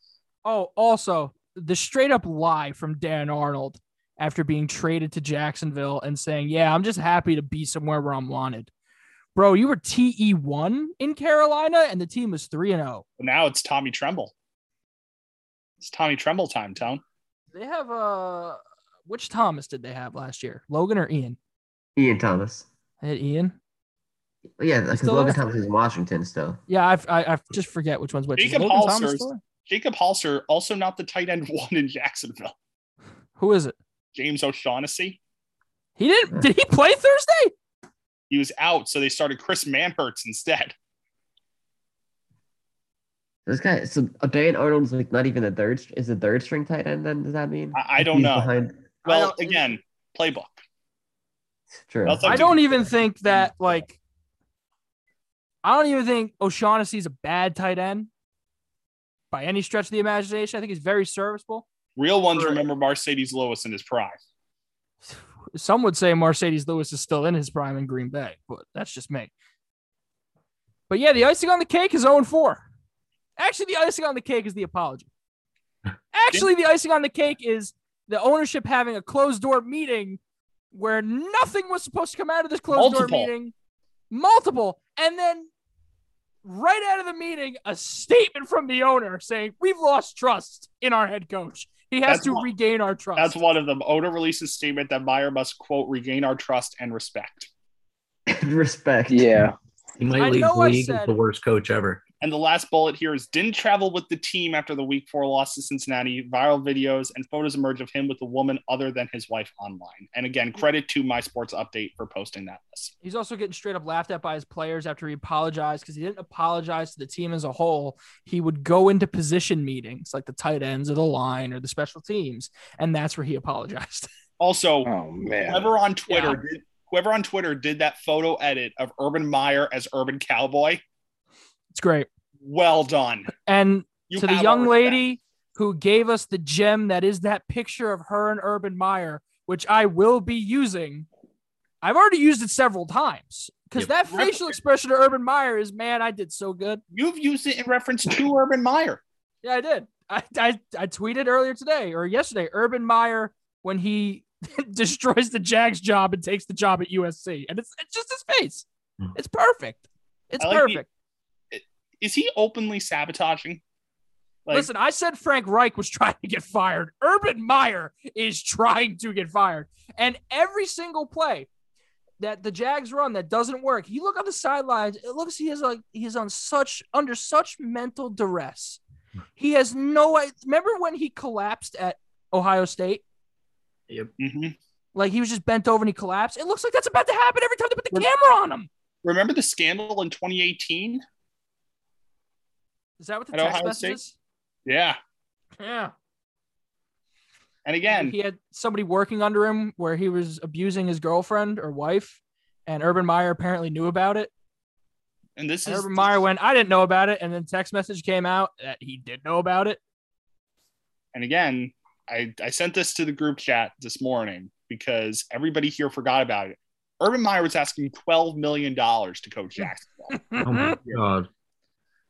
Oh, also the straight up lie from Dan Arnold after being traded to Jacksonville and saying, "Yeah, I'm just happy to be somewhere where I'm wanted." Bro, you were TE one in Carolina, and the team was three and oh. zero. Now it's Tommy Tremble. It's Tommy Tremble time, Tone. They have uh, which Thomas did they have last year? Logan or Ian? Ian Thomas. They had Ian. Yeah, because Logan there? Thomas is in Washington still. Yeah, I've, I I just forget which one's which. Jacob Logan Thomas Hollister's- still there? Jacob Hollister, also not the tight end one in Jacksonville. Who is it? James O'Shaughnessy. He didn't. Did he play Thursday? He was out, so they started Chris Manhertz instead. This guy, so Dan Arnold's like not even a third. Is a third string tight end? Then does that mean? I, I don't he's know. Behind, Well, don't- again, playbook. true. That's I don't even think that like. I don't even think O'Shaughnessy's a bad tight end. By any stretch of the imagination, I think he's very serviceable. Real ones Right. remember Marcedes Lewis in his prime. Some would say Marcedes Lewis is still in his prime in Green Bay, but that's just me. But yeah, the icing on the cake is 0 4. Actually, the icing on the cake is the apology. Actually, the icing on the cake is the ownership having a closed door meeting where nothing was supposed to come out of this closed door meeting. Multiple. And then right out of the meeting, a statement from the owner saying, We've lost trust in our head coach. He has That's to one- regain our trust. That's one of them. Owner releases statement that Meyer must quote regain our trust and respect. Respect. Yeah. He might I leave know the I league as said- the worst coach ever. And the last bullet here is didn't travel with the team after the week four loss to Cincinnati. Viral videos and photos emerge of him with a woman other than his wife online. And again, credit to my sports update for posting that list. He's also getting straight up laughed at by his players after he apologized because he didn't apologize to the team as a whole. He would go into position meetings like the tight ends or the line or the special teams, and that's where he apologized. Also, Oh man. whoever on Twitter did whoever on Twitter did that photo edit of Urban Meyer as Urban Cowboy, It's great. Well done. And You to the young lady who gave us the gem that is that picture of her and Urban Meyer, which I will be using. I've already used it several times because that facial expression of Urban Meyer is, man, I did so good. You've used it in reference to Urban Meyer. Yeah, I did. I, I, I tweeted earlier today or yesterday, Urban Meyer when he destroys the Jags job and takes the job at USC. And it's, it's just his face. Hmm. It's perfect. It's like perfect. Is he openly sabotaging? Like, Listen, I said Frank Reich was trying to get fired. Urban Meyer is trying to get fired. And every single play that the Jags run that doesn't work, you look on the sidelines, it looks he is like he's on such under such mental duress. He has no idea. Remember when he collapsed at Ohio State? mhm. Like he was just bent over and he collapsed. It looks like that's about to happen every time they put the camera on him. remember the scandal in 2018? Is that what the At text Ohio message State? is? Yeah. Yeah. And again, he had somebody working under him where he was abusing his girlfriend or wife, and Urban Meyer apparently knew about it. and this And is Urban Meyer went, "I didn't know about it," and then text message came out that he did know about it. and again, I, I sent this to the group chat this morning because everybody here forgot about it. Urban Meyer was asking $12 million to coach Jacksonville. Oh my god.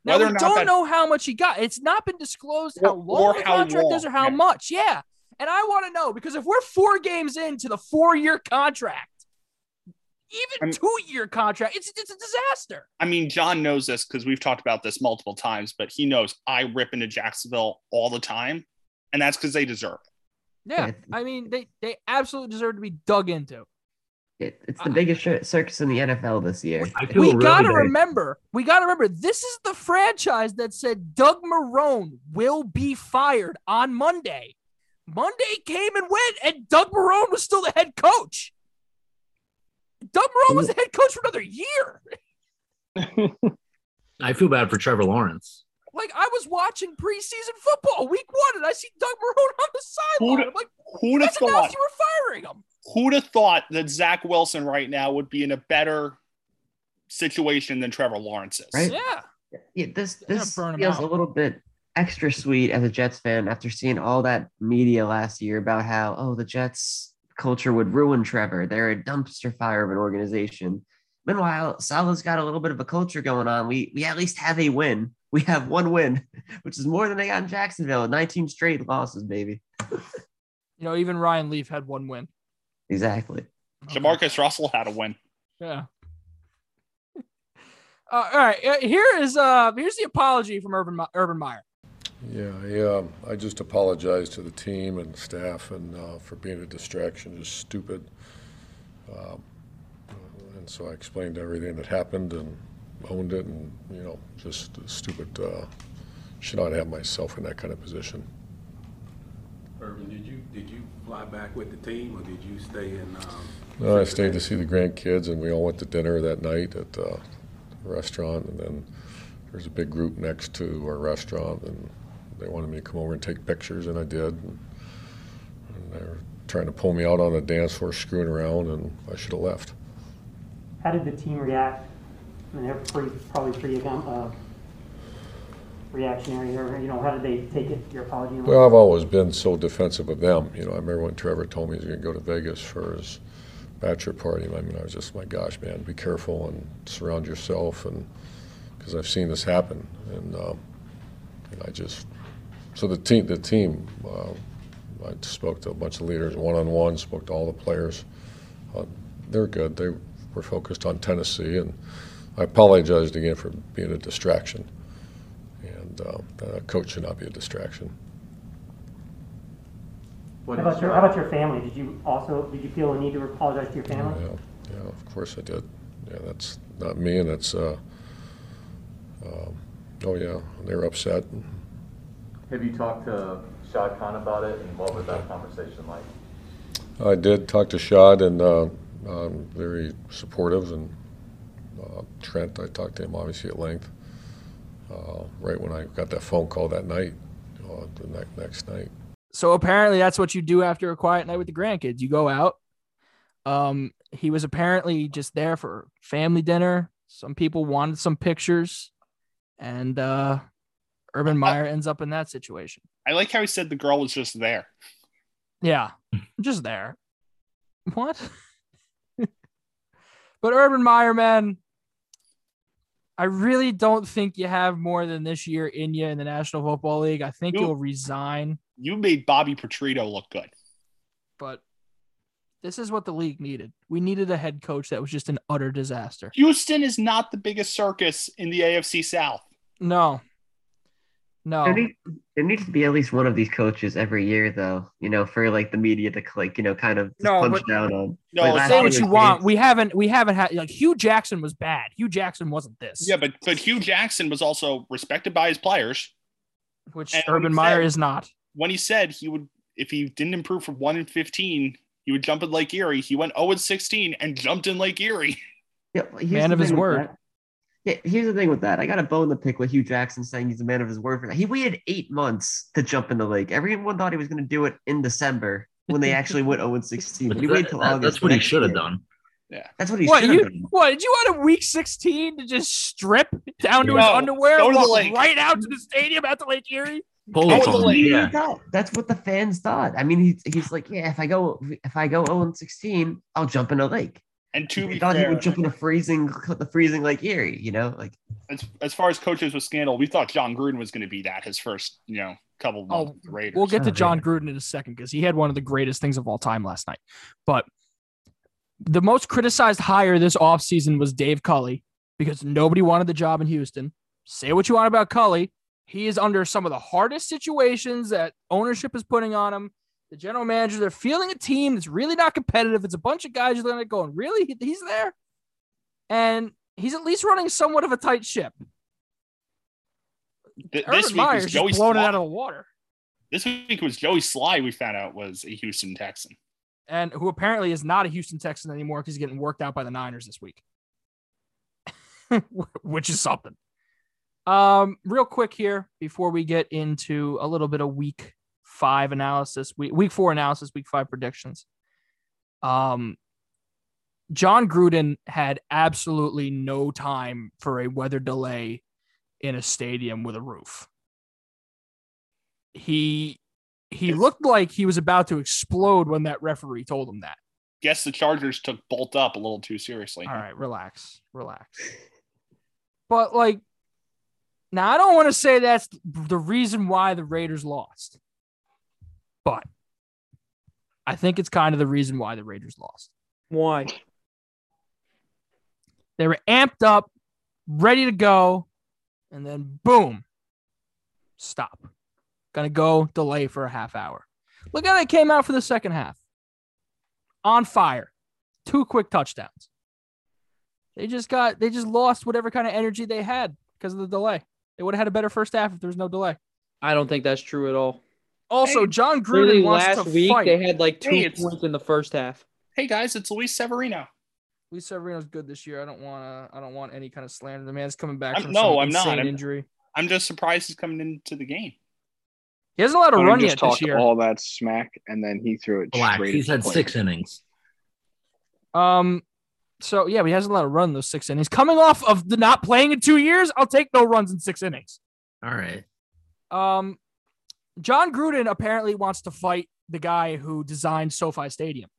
Now Whether we don't that- know how much he got. It's not been disclosed how long the how contract is or how yeah. much. Yeah, and I want to know because if we're four games into the four-year contract, even I'm- two-year contract, it's it's a disaster. I mean, John knows this because we've talked about this multiple times, but he knows I rip into Jacksonville all the time. And that's because they deserve it. Yeah, Yeah. I mean they they absolutely deserve to be dug into. It, it's the biggest shir- circus in the NFL this year. We really gotta bad. remember, we gotta remember, this is the franchise that said Doug Marrone will be fired on Monday. Monday came and went, and Doug Marrone was still the head coach. Doug Marrone was the head coach for another year. I feel bad for Trevor Lawrence. Like I was watching preseason football, week one, and I see Doug Marrone on the sideline. Who'd- I'm like, Who'd have that's thought? You were firing him. Who'd have thought that Zach Wilson right now would be in a better situation than Trevor Lawrence is? Right. Yeah. Yeah, this They're this burn him feels a little bit extra sweet as a Jets fan after seeing all that media last year about how oh the Jets culture would ruin Trevor. They're a dumpster fire of an organization. Meanwhile, Salah's got a little bit of a culture going on. We we at least have a win. We have one win, which is more than they got in Jacksonville. 19 straight losses, baby. You know, even Ryan Leaf had one win. Exactly. Jamarcus Russell had a win. Yeah. Uh, all right. uh, Here is uh here's the apology from Urban Mi- Urban Meyer. Yeah, I, um, I just apologize to the team and staff and uh, for being a distraction, just stupid. Um, and so I explained everything that happened and owned it, and you know, just stupid. Uh, should not have myself in that kind of position. Urban, did you did you fly back with the team, or did you stay in? Um, No, I stayed to see the grandkids, and we all went to dinner that night at uh, the restaurant. And then there's a big group next to our restaurant, and they wanted me to come over and take pictures, and I did. And, and they were trying to pull me out on the dance floor, screwing around, and I should have left. How did the team react? I mean, they're pretty, probably pretty uh, reactionary, or you know, how did they take it? Your apology? Well, I've always been so defensive of them. You know, I remember when Trevor told me he was going to go to Vegas for his bachelor party. I mean, I was just, my gosh, man, be careful and surround yourself, and because I've seen this happen, and, um, and I just, so the team, the team, uh, I spoke to a bunch of leaders one on one, spoke to all the players. Uh, they're good. They were focused on Tennessee, and I apologized again for being a distraction. And uh, a coach should not be a distraction. What how about your How about your family? Did you also did you feel a need to apologize to your family? Yeah, yeah, of course I did. Yeah, that's not me, and it's. Uh, um, oh yeah, they were upset. Have you talked to Shad Khan about it, and what was that conversation like? I did talk to Shad, and uh, um, very supportive, and uh, Trent. I talked to him obviously at length. Uh, right when I got that phone call that night, uh, the ne- next night. So apparently, that's what you do after a quiet night with the grandkids. You go out. Um, he was apparently just there for family dinner. Some people wanted some pictures, and uh, Urban Meyer ends up in that situation. I like how he said the girl was just there. Yeah, just there. What? but Urban Meyer, man, I really don't think you have more than this year in you in the National Football League. I think you, will resign. You made Bobby Petrino look good. But this is what the league needed. We needed a head coach that was just an utter disaster. Houston is not the biggest circus in the AFC South. No. No. There, need, there needs to be at least one of these coaches every year, though. You know, for like the media to like you know, kind of no, punch but, down on. No, like say what you want. We haven't, we haven't had like Hue Jackson was bad. Hue Jackson wasn't this. Yeah, but but Hue Jackson was also respected by his players, which and Urban Meyer said, is not. When he said he would, if he didn't improve from one and fifteen, he would jump in Lake Erie. He went oh zero and sixteen and jumped in Lake Erie. Yeah, man of his word. That. Yeah, here's the thing with that. I got a bone to pick with Hue Jackson saying he's a man of his word for that. He waited eight months to jump in the lake. Everyone thought he was going to do it in December when they actually went 0 16. But he waited till August. That's what he should have done. Yeah, that's what he what, should have done. What did you want a week 16 to just strip down to no, his underwear, and walk right out to the stadium at the Lake Erie? That's, yeah. That's what the fans thought. I mean, he's, he's like, yeah, if I go if I go 0 16, I'll jump in a lake. And to he be thought fair, he would jump in a freezing, the freezing Lake Erie, you know, like as, as far as coaches with scandal, we thought Jon Gruden was going to be that his first, you know, couple oh, months oh, with the Raiders. We'll get to Jon Gruden in a second because he had one of the greatest things of all time last night. But the most criticized hire this offseason was Dave Culley because nobody wanted the job in Houston. Say what you want about Culley. He is under some of the hardest situations that ownership is putting on him the general manager, they're feeling a team that's really not competitive. It's a bunch of guys looking at going, really? He's there? And he's at least running somewhat of a tight ship. Th- this week Myers was Joey blown it out of the water. This week was Joey Slye, we found out was a Houston Texan. And who apparently is not a Houston Texan anymore because he's getting worked out by the Niners this week. Which is something. Um, real quick here before we get into a little bit of week five analysis, week, week four analysis, week five predictions. Um, Jon Gruden had absolutely no time for a weather delay in a stadium with a roof. He he looked like he was about to explode when that referee told him that. Guess the Chargers took Bolt up a little too seriously. All right, relax, relax. But like, now I don't want to say that's the reason why the Raiders lost. But I think it's kind of the reason why the Raiders lost. Why? They were amped up, ready to go, and then boom, stop. Gonna go delay for a half hour. Look how they came out for the second half. On fire. Two quick touchdowns. They just got they just lost whatever kind of energy they had because of the delay. They would have had a better first half if there was no delay. I don't think that's true at all. Also, Hey, Jon Gruden Literally wants last to week fight. they had like two Hey, it's- points in the first half. Hey guys, it's Luis Severino. Luis Severino's good this year. I don't want to. I don't want any kind of slander. The man's coming back I'm- from no, some I'm not. insane I'm- injury. I'm just surprised he's coming into the game. He hasn't allowed a Tony run just yet this talked year. all that smack, and then he threw it Black. straight. He's had the six innings. Um, so yeah, but he hasn't allowed a run in those six innings. Coming off of the not playing in two years, I'll take no runs in six innings. All right. Um, Jon Gruden apparently wants to fight the guy who designed SoFi Stadium.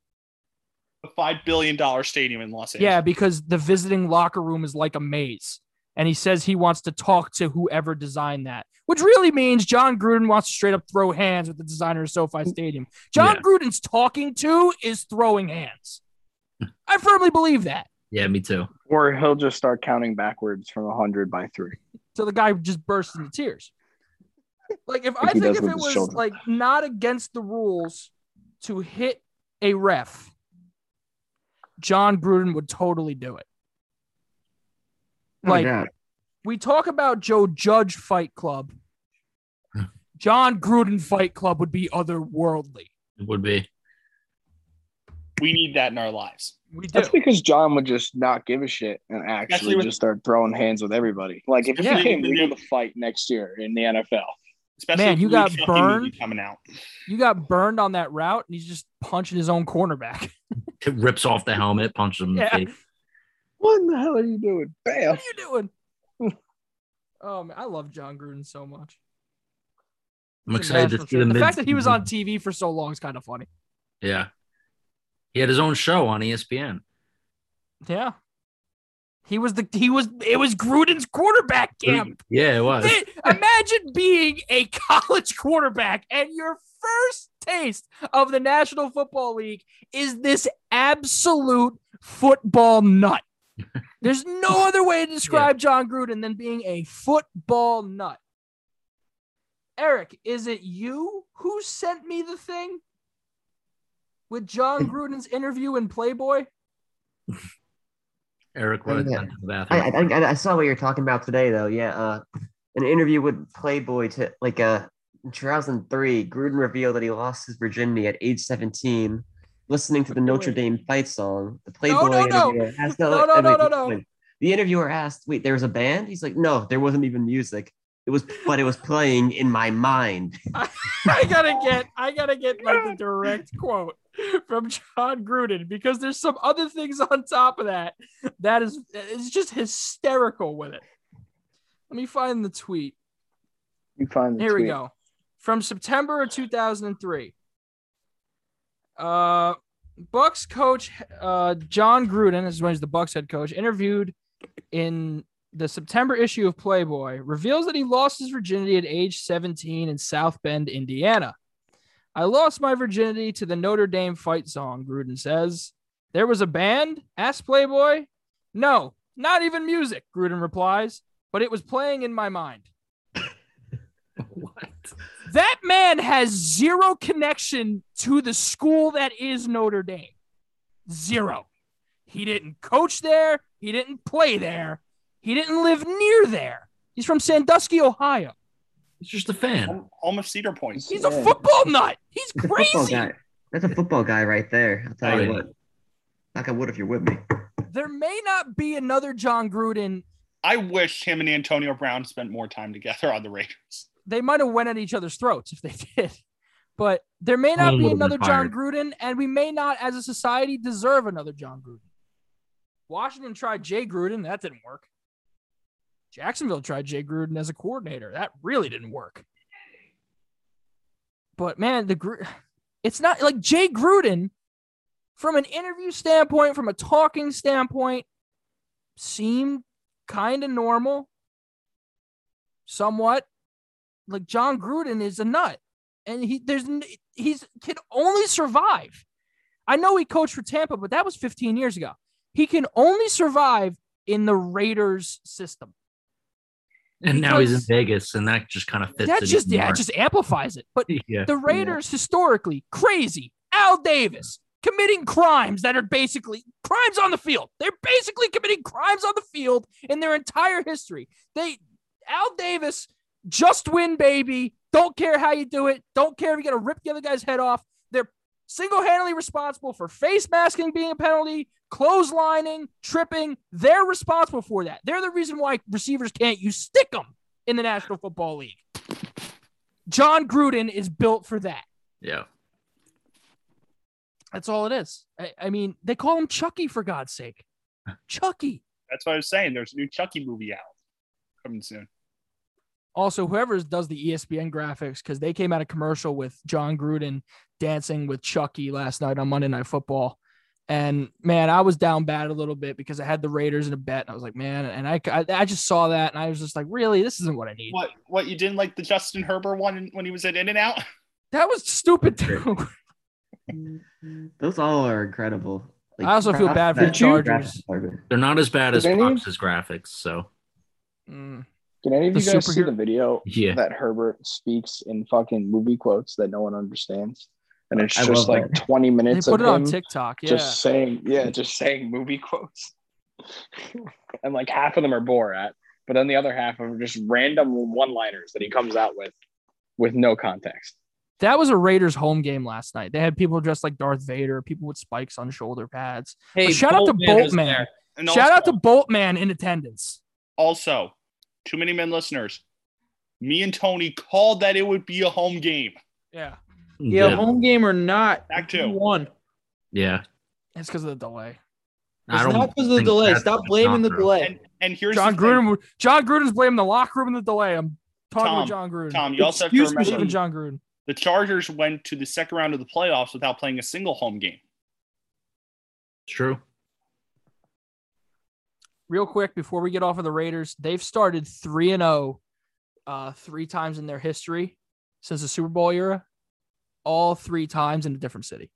A five billion dollar stadium in Los Angeles. Yeah, because the visiting locker room is like a maze. And he says he wants to talk to whoever designed that, which really means Jon Gruden wants to straight up throw hands with the designer of SoFi Stadium. John Yeah. Gruden's talking to is throwing hands. I firmly believe that. Yeah, me too. Or he'll just start counting backwards from hundred by three. So the guy just bursts into tears. Like if Like I think if it was children. like not against the rules to hit a ref, Jon Gruden would totally do it. Oh, like doubt. we talk about Joe Judge Fight Club. Jon Gruden Fight Club would be otherworldly. It would be. we need that in our lives. We do. That's because John would just not give a shit and Especially actually with- just start throwing hands with everybody. Like if it Yeah. became legal to fight next year in the NFL. Especially Man, you got burned. coming out. You got burned on that route, and he's just punching his own cornerback. It rips off the helmet, punches him in the face. What in the hell are you doing? Bam. What are you doing? oh man, I love Jon Gruden so much. I'm He's a excited to see the, the mid- fact that he was on TV for so long is kind of funny. Yeah. He had his own show on ESPN. Yeah. He was the he was it was Gruden's quarterback camp. Yeah, it was. Imagine being a college quarterback and your first taste of the National Football League is this absolute football nut. There's no other way to describe Jon Gruden than being a football nut. Eric, is it you who sent me the thing with John Gruden's interview in Playboy? Eric was Yeah. to the bathroom. I, I I, I saw what you're talking about today, though. Yeah, uh, an interview with Playboy to like uh, in 2003. Gruden revealed that he lost his virginity at age 17, listening to the Notre Dame fight song. The Playboy no, no. interviewer asked, No, wait, no, no, no, no. The interviewer asked, "Wait, there was a band?" He's like, "No, there wasn't even music. It was, but it was playing in my mind." I gotta get I gotta get like the direct quote from Jon Gruden because there's some other things on top of that that is it's just hysterical with it. Let me find the tweet. You find the Here we go. From September of 2003. Uh Bucks coach uh Jon Gruden, as is when he's the Bucks head coach, interviewed in the September issue of Playboy, reveals that he lost his virginity at age 17 in South Bend, Indiana. I lost my virginity to the Notre Dame fight song, Gruden says. There was a band? asked Playboy. No, not even music, Gruden replies, but it was playing in my mind. what? That man has zero connection to the school that is Notre Dame. Zero. He didn't coach there. He didn't play there. He didn't live near there. He's from Sandusky, Ohio. He's just a fan. Home- Home of Cedar Point. He's a football nut. He's That's a football crazy. guy. That's a football guy right there. I'll tell Oh, you yeah. what. Like I would if you're with me. There may not be another Jon Gruden. I wish him and Antonio Brown spent more time together on the Raiders. They might have went at each other's throats if they did. But there may not One be would've been another John fired. Gruden, and we may not, as a society, deserve another Jon Gruden. Washington tried Jay Gruden. That didn't work. Jacksonville tried Jay Gruden as a coordinator. That really didn't work. But man, the it's not like Jay Gruden, from an interview standpoint, from a talking standpoint, seemed kind of normal, somewhat. Like Jon Gruden is a nut, and he there's he's can only survive. I know he coached for Tampa, but that was 15 years ago. He can only survive in the Raiders system. And now he's in Vegas, and that just kind of fits That just yeah, it just amplifies it. But yeah. the Raiders historically crazy. Al Davis committing crimes that are basically crimes on the field. They're basically committing crimes on the field in their entire history. They Al Davis Just win, baby. Don't care how you do it. Don't care if you're gonna rip the other guy's head off. They're single handedly responsible for face masking being a penalty, clotheslining, tripping. They're responsible for that. They're the reason why receivers can't use them in the National Football League. Jon Gruden is built for that. Yeah. That's all it is. I, I mean, they call him Chucky for God's sake. Chucky. That's what I was saying. There's a new Chucky movie out coming soon. Also, whoever does the ESPN graphics, because they came out a commercial with Jon Gruden dancing with Chucky last night on Monday Night Football. And man, I was down bad a little bit because I had the Raiders in a bet. And I was like, man, and I, I, I just saw that and I was just like, really, this isn't what I need. What what you didn't like the Justin Herbert one when he was at In and Out? That was stupid too. Those all are incredible. I also feel bad for the Chargers. They're not as bad as Did any Fox's graphics. So Mm. Did any of The you guys see the video Yeah. that Herbert speaks in fucking movie quotes that no one understands? And it's I just like that. 20 They minutes put of it on him TikTok. Yeah. just saying, yeah, just saying movie quotes. and like half of them are Borat, but then the other half are just random one-liners that he comes out with with no context. that was a Raiders home game last night. They had people dressed like Darth Vader, people with spikes on shoulder pads. Hey, But shout out to Boltman was Boltman. there. And Shout out to also- Boltman in attendance. Also, too many men listeners. Me and Tony called that it would be a home game. Yeah. Yeah, yeah, home game or not, Back he to won. yeah. It's because of the delay. I It's don't not because of the delay. Stop blaming the delay. And and here's John. Gruden. Jon Gruden's blaming the locker room and the delay. I'm talking Tom, with Jon Gruden. Tom, you also have to Excuse me. Even remember Jon Gruden. the Chargers went to the second round of the playoffs without playing a single home game. It's true. Real quick before we get off of the Raiders, they've started three and zero, uh, three times in their history since the Super Bowl era. All three times in a different city: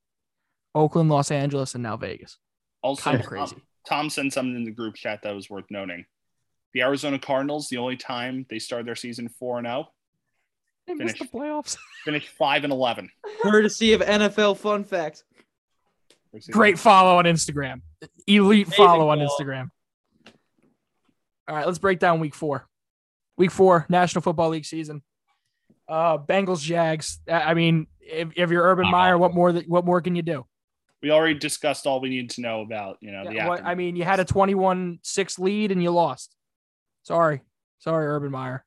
Oakland, Los Angeles, and now Vegas. Also, Kind of Tom- crazy. Tom sent something in the group chat that was worth noting. The Arizona Cardinals, the only time they started their season four and oh, zero, They missed the playoffs. finished five and eleven. Courtesy of NFL fun facts. Great follow on Instagram. Elite Amazing follow on follow. Instagram. All right, let's break down week four. Week four, National Football League season. Uh, Bengals, Jags. I mean, if, if you're Urban Meyer, what more? That what more can you do? We already discussed all we need to know about you know the Yeah, what, I mean, you had a 21-6 lead and you lost. Sorry, sorry, Urban Meyer.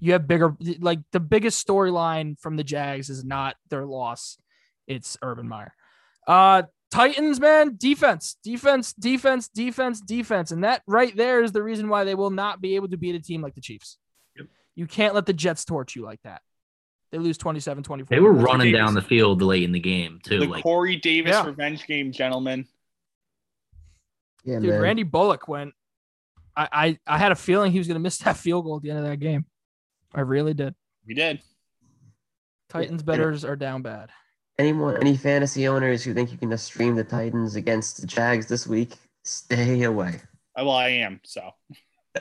You have bigger, like the biggest storyline from the Jags is not their loss; it's Urban Meyer. Uh, Titans, man, defense, defense, defense, defense, defense, and that right there is the reason why they will not be able to beat a team like the Chiefs. You can't let the Jets torch you like that. They lose 27-24. They were That's running down the field late in the game too. the Like Corey Davis Yeah. revenge game, gentlemen. Yeah, Dude, man. Randy Bullock went. I, I I had a feeling he was going to miss that field goal at the end of that game. I really did. We did. Titans and- betters are down bad. Anyone, any fantasy owners who think you can just stream the Titans against the Jags this week, stay away. Uh, Well, I am. So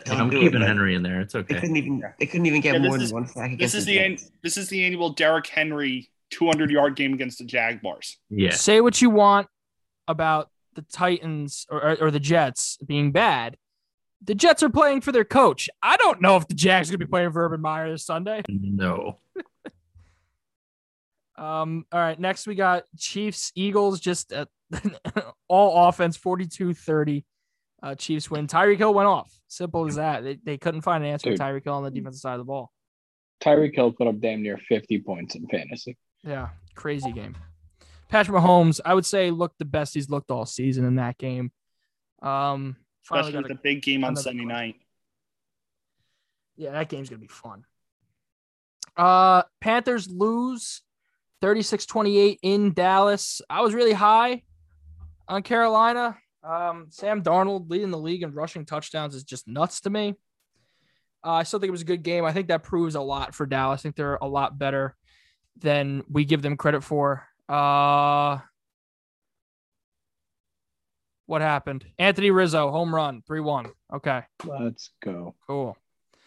I'm Do it, keeping. Henry in there. It's They okay. couldn't even. They couldn't even get Yeah, more is- than one sack this against is the the an- this is the annual Derrick Henry 200 yard game against the Jaguars. Yeah. Say what you want about the Titans or, or, or the Jets being bad. The Jets are playing for their coach. I don't know if the Jags are going to be playing for Urban Meyer this Sunday. No. Um, all right, next we got Chiefs, Eagles, just uh, all offense, 42 30. Uh, Chiefs win. Tyreek Hill went off. Simple as that. They, they couldn't find an answer Dude. for Tyreek Hill on the defensive side of the ball. Tyreek Hill put up damn near 50 points in fantasy. Yeah, crazy game. Patrick Mahomes, I would say, looked the best he's looked all season in that game. Um, Especially with a- the big game on Sunday close. night. yeah, that game's gonna be fun. Uh, Panthers lose 36-28 in Dallas. I was really high on Carolina. Um, Sam Darnold leading the league in rushing touchdowns is just nuts to me. Uh, I still think it was a good game. I think that proves a lot for Dallas. I think they're a lot better than we give them credit for. Uh, what happened? Anthony Rizzo, home run, 3 1. Okay, Let's go. cool.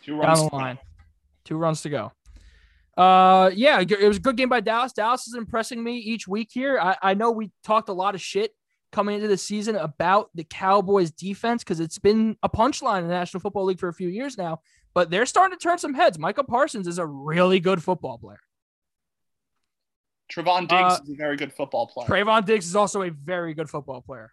Two Down the line. Two runs to go. Uh, yeah, it was a good game by Dallas. Dallas is impressing me each week here. I, I know we talked a lot of shit coming into the season about the Cowboys defense because it's been a punchline in the National Football League for a few years now, but they're starting to turn some heads. Micah Parsons is a really good football player. Trevon Diggs Uh, is a very good football player. Trevon Diggs is also a very good football player.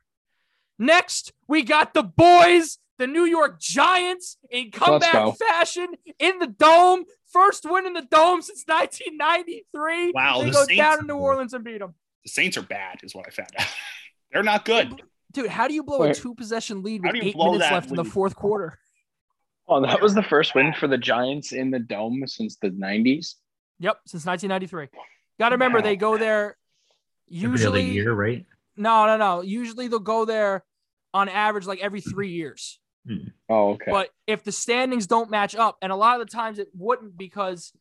Next, we got the boys, the New York Giants, in comeback fashion in the dome. First win in the dome since 1993. Wow, they the go Saints- down to New Orleans and beat them. the Saints are bad, is what I found out. They're not good. Dude, how do you blow a two possession lead with eight minutes that left in the fourth quarter? Oh, that was the first win for the Giants in the dome since the 90s. Yep, since 1993. Got to remember, Wow. they go there Every other usually. year, right? No, no, no. Usually they'll go there on average like every three years. Oh, okay. But if the standings don't match up, and a lot of the times it wouldn't because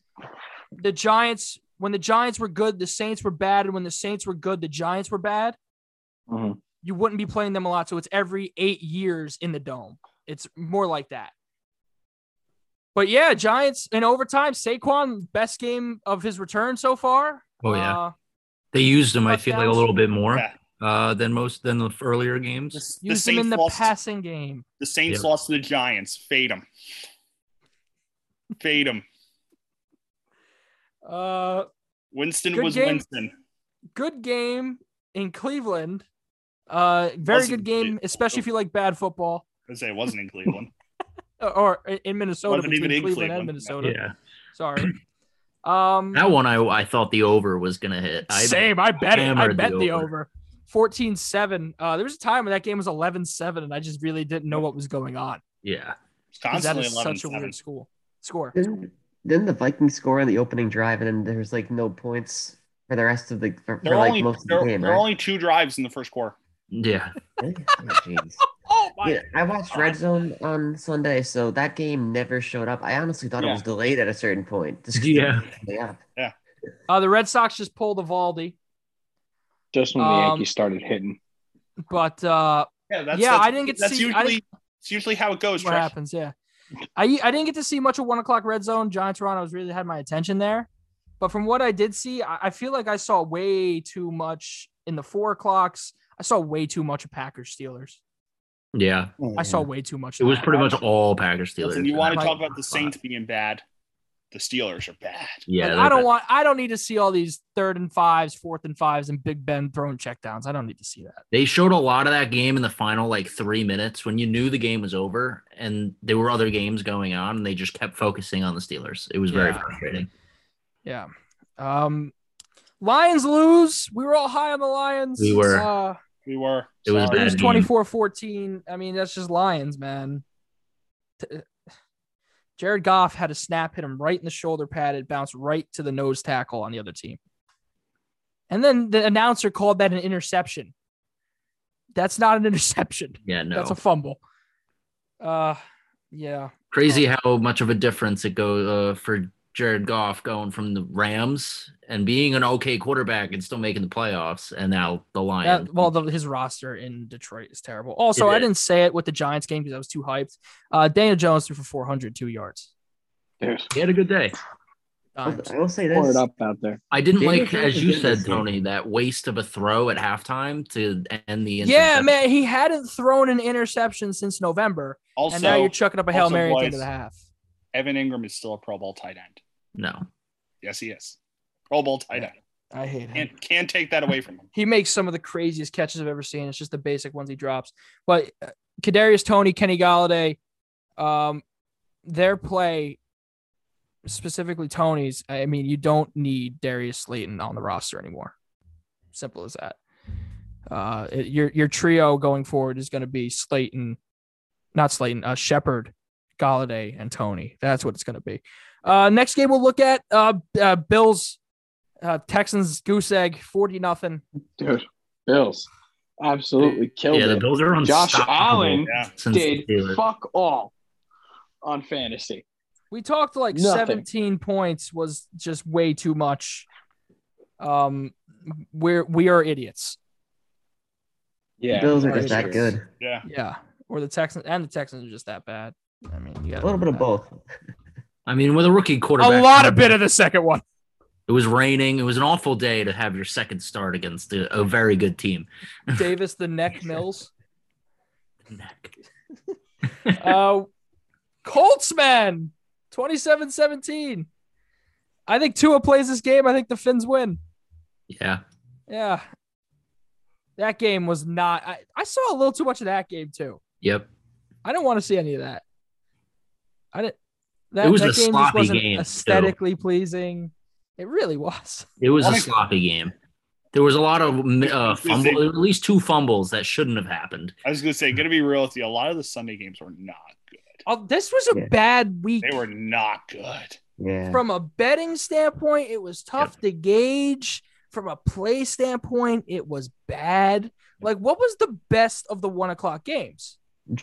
the Giants, when the Giants were good, the Saints were bad, and when the Saints were good, the Giants were bad. Mhm. You wouldn't be playing them a lot, so it's every eight years in the dome. It's more like that. But yeah, Giants in overtime. Saquon best game of his return so far. Oh, yeah. Uh, They used him, I feel like, a little bit more Yeah. Uh, than most than the earlier games. The, the used him in the lost. passing game. The Saints Yeah. lost to the Giants. Fade them. Fade them. Uh, Winston was game. Winston. good game in Cleveland. Uh, very Wasn't good game, Cleveland. especially if you like bad football. I say it wasn't in Cleveland. Uh, or in Minnesota Wasn't between even in Cleveland, and Minnesota. Yeah. Sorry. Um, That one I I thought the over was gonna hit. I same. I bet it. I bet the the over. over. 14-7. Uh, there was a time when that game was 11-7, and I just really didn't know what was going on. Yeah. That Constantly is 11 such a weird school score. Didn't, didn't the Vikings score on the opening drive and then there was like no points for the rest of the for, There for are like only most of the game, there are right? only two drives in the first quarter. Yeah. Oh. Oh my! Yeah, I watched Red Zone on Sunday, so that game never showed up. I honestly thought it was delayed at a certain point. Just 'cause it Yeah. didn't play out. Uh, the Red Sox just pulled a Valdi, Just when the Um, Yankees started hitting. but uh, Yeah, that's Yeah, that's, I didn't get to that's see- usually it's usually how it goes. what Trev. happens? Yeah, I I didn't get to see much of one o'clock red zone. Giants Toronto was really had my attention there, but from what I did see, I, I feel like I saw way too much in the four o'clocks. I saw way too much of Packers Steelers. Yeah. I saw way too much. It was that. pretty much all Packers Steelers. Listen, you want to talk about the. Saints being bad? The Steelers are bad. Yeah. Like, I don't bad. want. I don't need to see all these third and fives, fourth and fives, and Big Ben throwing checkdowns. I don't need to see that. They showed a lot of that game in the final like three minutes when you knew the game was over and there were other games going on and they just kept focusing on the Steelers. It was very Yeah. frustrating. Yeah. Um, Lions lose. We were all high on the Lions. We were. Uh, We were. It was Sorry. bad. lose game. 24 14. I mean, that's just Lions, man. Jared Goff had a snap hit him right in the shoulder pad. It bounced right to the nose tackle on the other team. And then the announcer called that an interception. That's not an interception. Yeah, no. That's a fumble. Uh, yeah. Crazy how much of a difference it goes uh, for Jared Goff going from the Rams and being an okay quarterback and still making the playoffs, and now the Lions. That, well, the, his roster in Detroit is terrible. Also, It I is. didn't say it with the Giants game because I was too hyped. Uh, Daniel Jones threw for 402 yards. Dude, he had a good day. Dimes. I will say pour this. it up out there. I didn't Daniel like, Jones as you said, this game. Tony, that waste of a throw at halftime to end the Yeah, man, he hadn't thrown an interception since November, Also, and now you're chucking up a hail mary at the end boys, of the half. Evan Engram is still a Pro Bowl tight end. No. Yes, he is. Pro Bowl tight end. I hate him. Can't can't take that away from him. He makes some of the craziest catches I've ever seen. It's just the basic ones he drops. But uh, Kadarius Toney, Kenny Golladay, um, their play, specifically Toney's. I mean, you don't need Darius Slayton on the roster anymore. Simple as that. Uh, it- your your trio going forward is going to be Slayton, not Slayton, uh, Shepard, Golladay, and Toney. That's what it's going to be. Uh, next game we'll look at uh, uh Bills, uh, Texans goose egg, forty nothing. Dude, Bills absolutely killed Yeah, the. Bills are on. Josh Allen Yeah. did fuck all on fantasy. We talked like Nothing. 17 points was just way too much. Um, we're we are idiots. The Yeah, Bills are just that good. Yeah. Yeah, or the Texans and the Texans are just that bad. I mean, you A little bit of both. I mean, with a rookie quarterback, A lot of bit of the second one. It was raining. It was an awful day to have your second start against a, a very good team. Davis the neck Mills. uh, Colts man, 27-17. I think Tua plays this game. I think the Finns win. Yeah. Yeah. That game was not. I, I saw a little too much of that game too. Yep. I didn't want to see any of that. I didn't. That, It was that a game just sloppy wasn't game, too. aesthetically pleasing. It really was. It was a sloppy game. There was a lot of uh, was fumble, at least two fumbles that shouldn't have happened. I was gonna say, gonna be real with you. A lot of the Sunday games were not good. Oh, this was a Yeah. bad week. They were not good. Yeah. From a betting standpoint, it was tough to gauge. From a play standpoint, it was bad. Like, what was the best of the one o'clock games?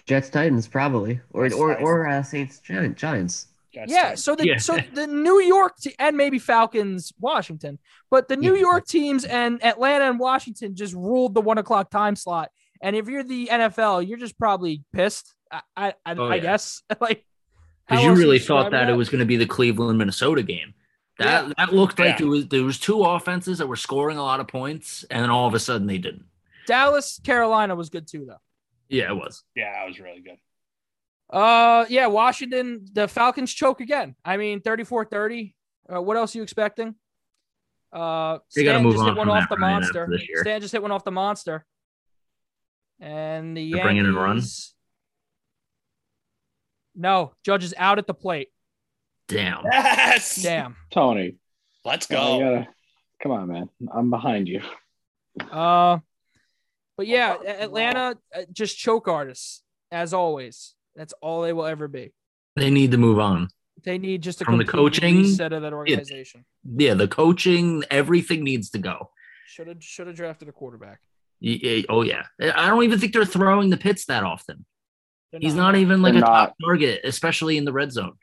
Jets Titans probably, or Jets, or Titans. or uh, Saints Gi- Giants. Jets, yeah, Titans. so the Yeah. so the New York te- and maybe Falcons, Washington, but the New Yeah. York teams and Atlanta and Washington just ruled the one o'clock time slot. And if you're the NFL, you're just probably pissed. I I, I, Oh, I yeah. guess like Because you really describe thought that it was going to be the Cleveland Minnesota game. That Yeah. that looked like Yeah. it was there was two offenses that were scoring a lot of points, and then all of a sudden they didn't. Dallas, Carolina was good too though. Yeah, it was. yeah, it was really good. Uh, yeah, Washington, the Falcons choke again. I mean, 34 30. Uh, what else are you expecting? Uh, They gotta Stan move just on hit one off the monster. after this year. Stan just hit one off the monster. And the They're bringing in run? Yankees. No, Judge is out at the plate. Damn. Yes. Damn. Tony, Let's go. you gotta, come on, man. I'm behind you. Uh, but yeah, Atlanta uh, just choke artists as always. That's all they will ever be. They need to move on. They need just a From the coaching, reset of that organization. Yeah, the coaching, everything needs to go. Should have should have drafted a quarterback. Y- y- Oh yeah, I don't even think they're throwing the Pitts that often. They're He's not even like They're a top target, especially in the red zone.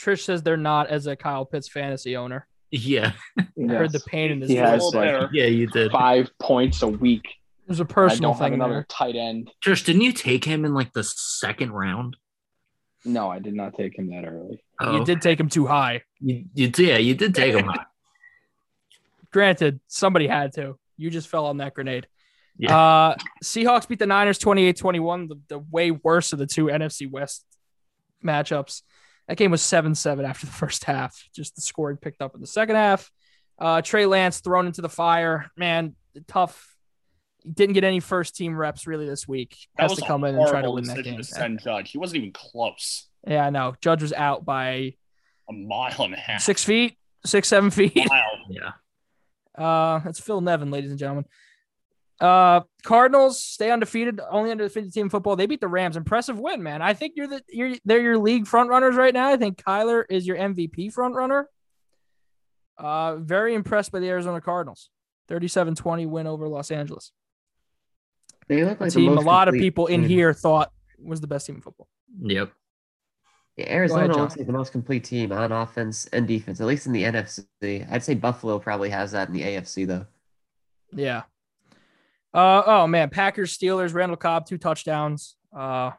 Trish says they're not as a Kyle Pitts fantasy owner. Yeah, I heard the pain in his He voice. has like yeah, you did. five points a week. There's a personal don't have thing another there. tight end. Trish, didn't you take him in like the second round? No, I did not take him that early. Oh, You did take him too high. You, you. Yeah, you did take him high. Granted, somebody had to. You just fell on that grenade. Yeah. Uh, Seahawks beat the Niners 28 21, the, the way worse of the two NFC West matchups. That game was 7 7 after the first half. Just the score had picked up in the second half. Uh, Trey Lance thrown into the fire. Man, tough. Didn't get any first team reps really this week. That Has was to come in and try to win that game. to send Judge. He wasn't even close. Yeah, I know. Judge was out by A mile and a half. six feet, six, seven feet. Mile. Yeah. Uh, that's Phil Nevin, ladies and gentlemen. Uh, Cardinals stay undefeated, only undefeated team in football. They beat the Rams. Impressive win, man. I think you're the you're they're your league front runners right now. I think Kyler is your MVP front runner. Uh, very impressed by the Arizona Cardinals. 37-20 win over Los Angeles. They look A like the team a lot of complete people in team. here thought was the best team in football. Yep. Yeah, Arizona John. looks like the most complete team on offense and defense, at least in the NFC. I'd say Buffalo probably has that in the AFC though. Yeah. Uh oh man, Packers Steelers Randall Cobb two touchdowns. Uh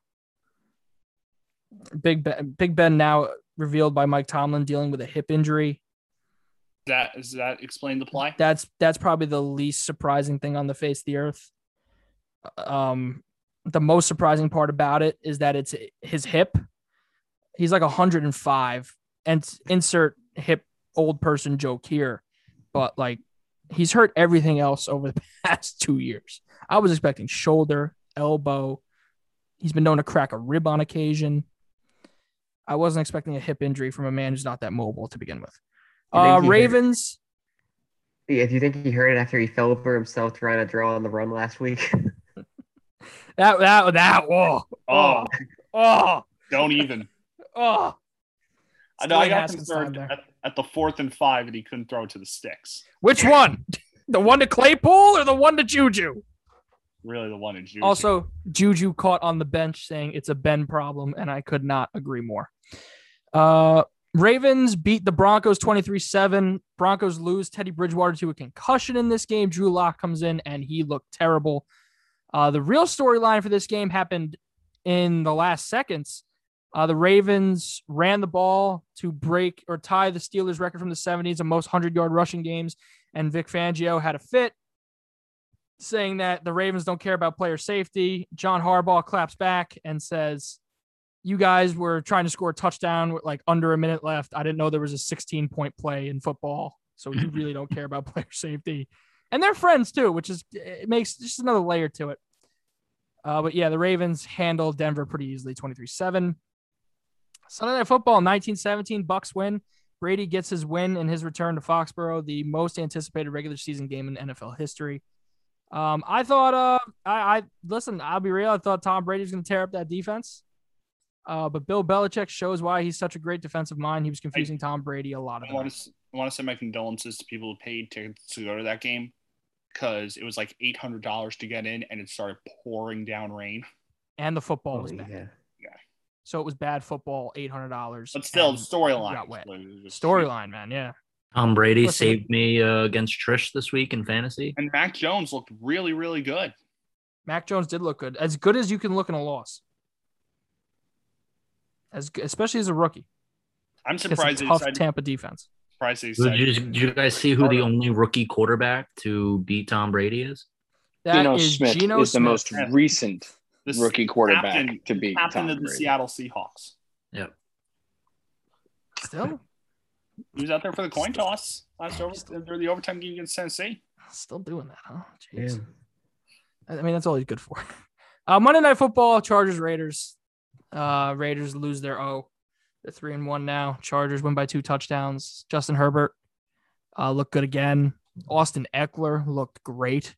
Big Ben, Big Ben now revealed by Mike Tomlin dealing with a hip injury. That does that explain the play? That's that's probably the least surprising thing on the face of the earth. Um the most surprising part about it is that it's his hip. He's like 105 and insert hip old person joke here. But like he's hurt everything else over the past 2 years. I was expecting shoulder, elbow. He's been known to crack a rib on occasion. I wasn't expecting a hip injury from a man who's not that mobile to begin with. Uh, Ravens. Yeah, do you think he heard it after he fell over himself trying to draw on the run last week? That that that whoa Oh, oh don't even. oh. I know I got concerned at, at the fourth and five and he couldn't throw it to the sticks. Which one? The one to Claypool or the one to Juju? Really, the one to Juju. Also, Juju caught on the bench saying it's a Ben problem, and I could not agree more. Uh, Ravens beat the Broncos 23 7. Broncos lose Teddy Bridgewater to a concussion in this game. Drew Lock comes in and he looked terrible. Uh, the real storyline for this game happened in the last seconds. Uh, the Ravens ran the ball to break or tie the Steelers' record from the 70s of most 100 yard rushing games. And Vic Fangio had a fit saying that the Ravens don't care about player safety. John Harbaugh claps back and says, You guys were trying to score a touchdown with like under a minute left. I didn't know there was a 16 point play in football. So you really don't care about player safety. And they're friends too, which is, it makes just another layer to it. Uh, but yeah, the Ravens handled Denver pretty easily 23 7. Sunday Night Football, 1917, Bucks win. Brady gets his win in his return to Foxborough, the most anticipated regular season game in NFL history. Um, I thought, uh, I, I listen. I'll be real. I thought Tom Brady was going to tear up that defense. Uh, but Bill Belichick shows why he's such a great defensive mind. He was confusing Tom Brady a lot of I want to I want to send my condolences to people who paid tickets to go to that game because it was like eight hundred dollars to get in, and it started pouring down rain. And the football was Oh, bad. yeah. So it was bad football, eight hundred dollars. But still, storyline. got wet. was Storyline, man. Yeah. Tom Brady Listen- saved me uh, against Trish this week in fantasy. And Mac Jones looked really, really good. Mac Jones did look good, as good as you can look in a loss, as especially as a rookie. I'm Against a surprised they tough decided, Tampa defense. Surprised they Did you, did you guys see who the only rookie quarterback to beat Tom Brady is? That Geno is Smith Geno is the most Yeah. recent This rookie quarterback captain- to beat captain Tom of the Brady. Seattle Seahawks. Yep. Still, He was out there for the coin toss last over during the overtime game against Tennessee. still doing that, huh? Yeah. Jeez. I mean, that's all he's good for. Uh, Monday Night Football, Chargers Raiders. Uh, Raiders lose their O. They're three and one now. Chargers win by two touchdowns. Justin Herbert uh, looked good again. Austin Ekeler looked great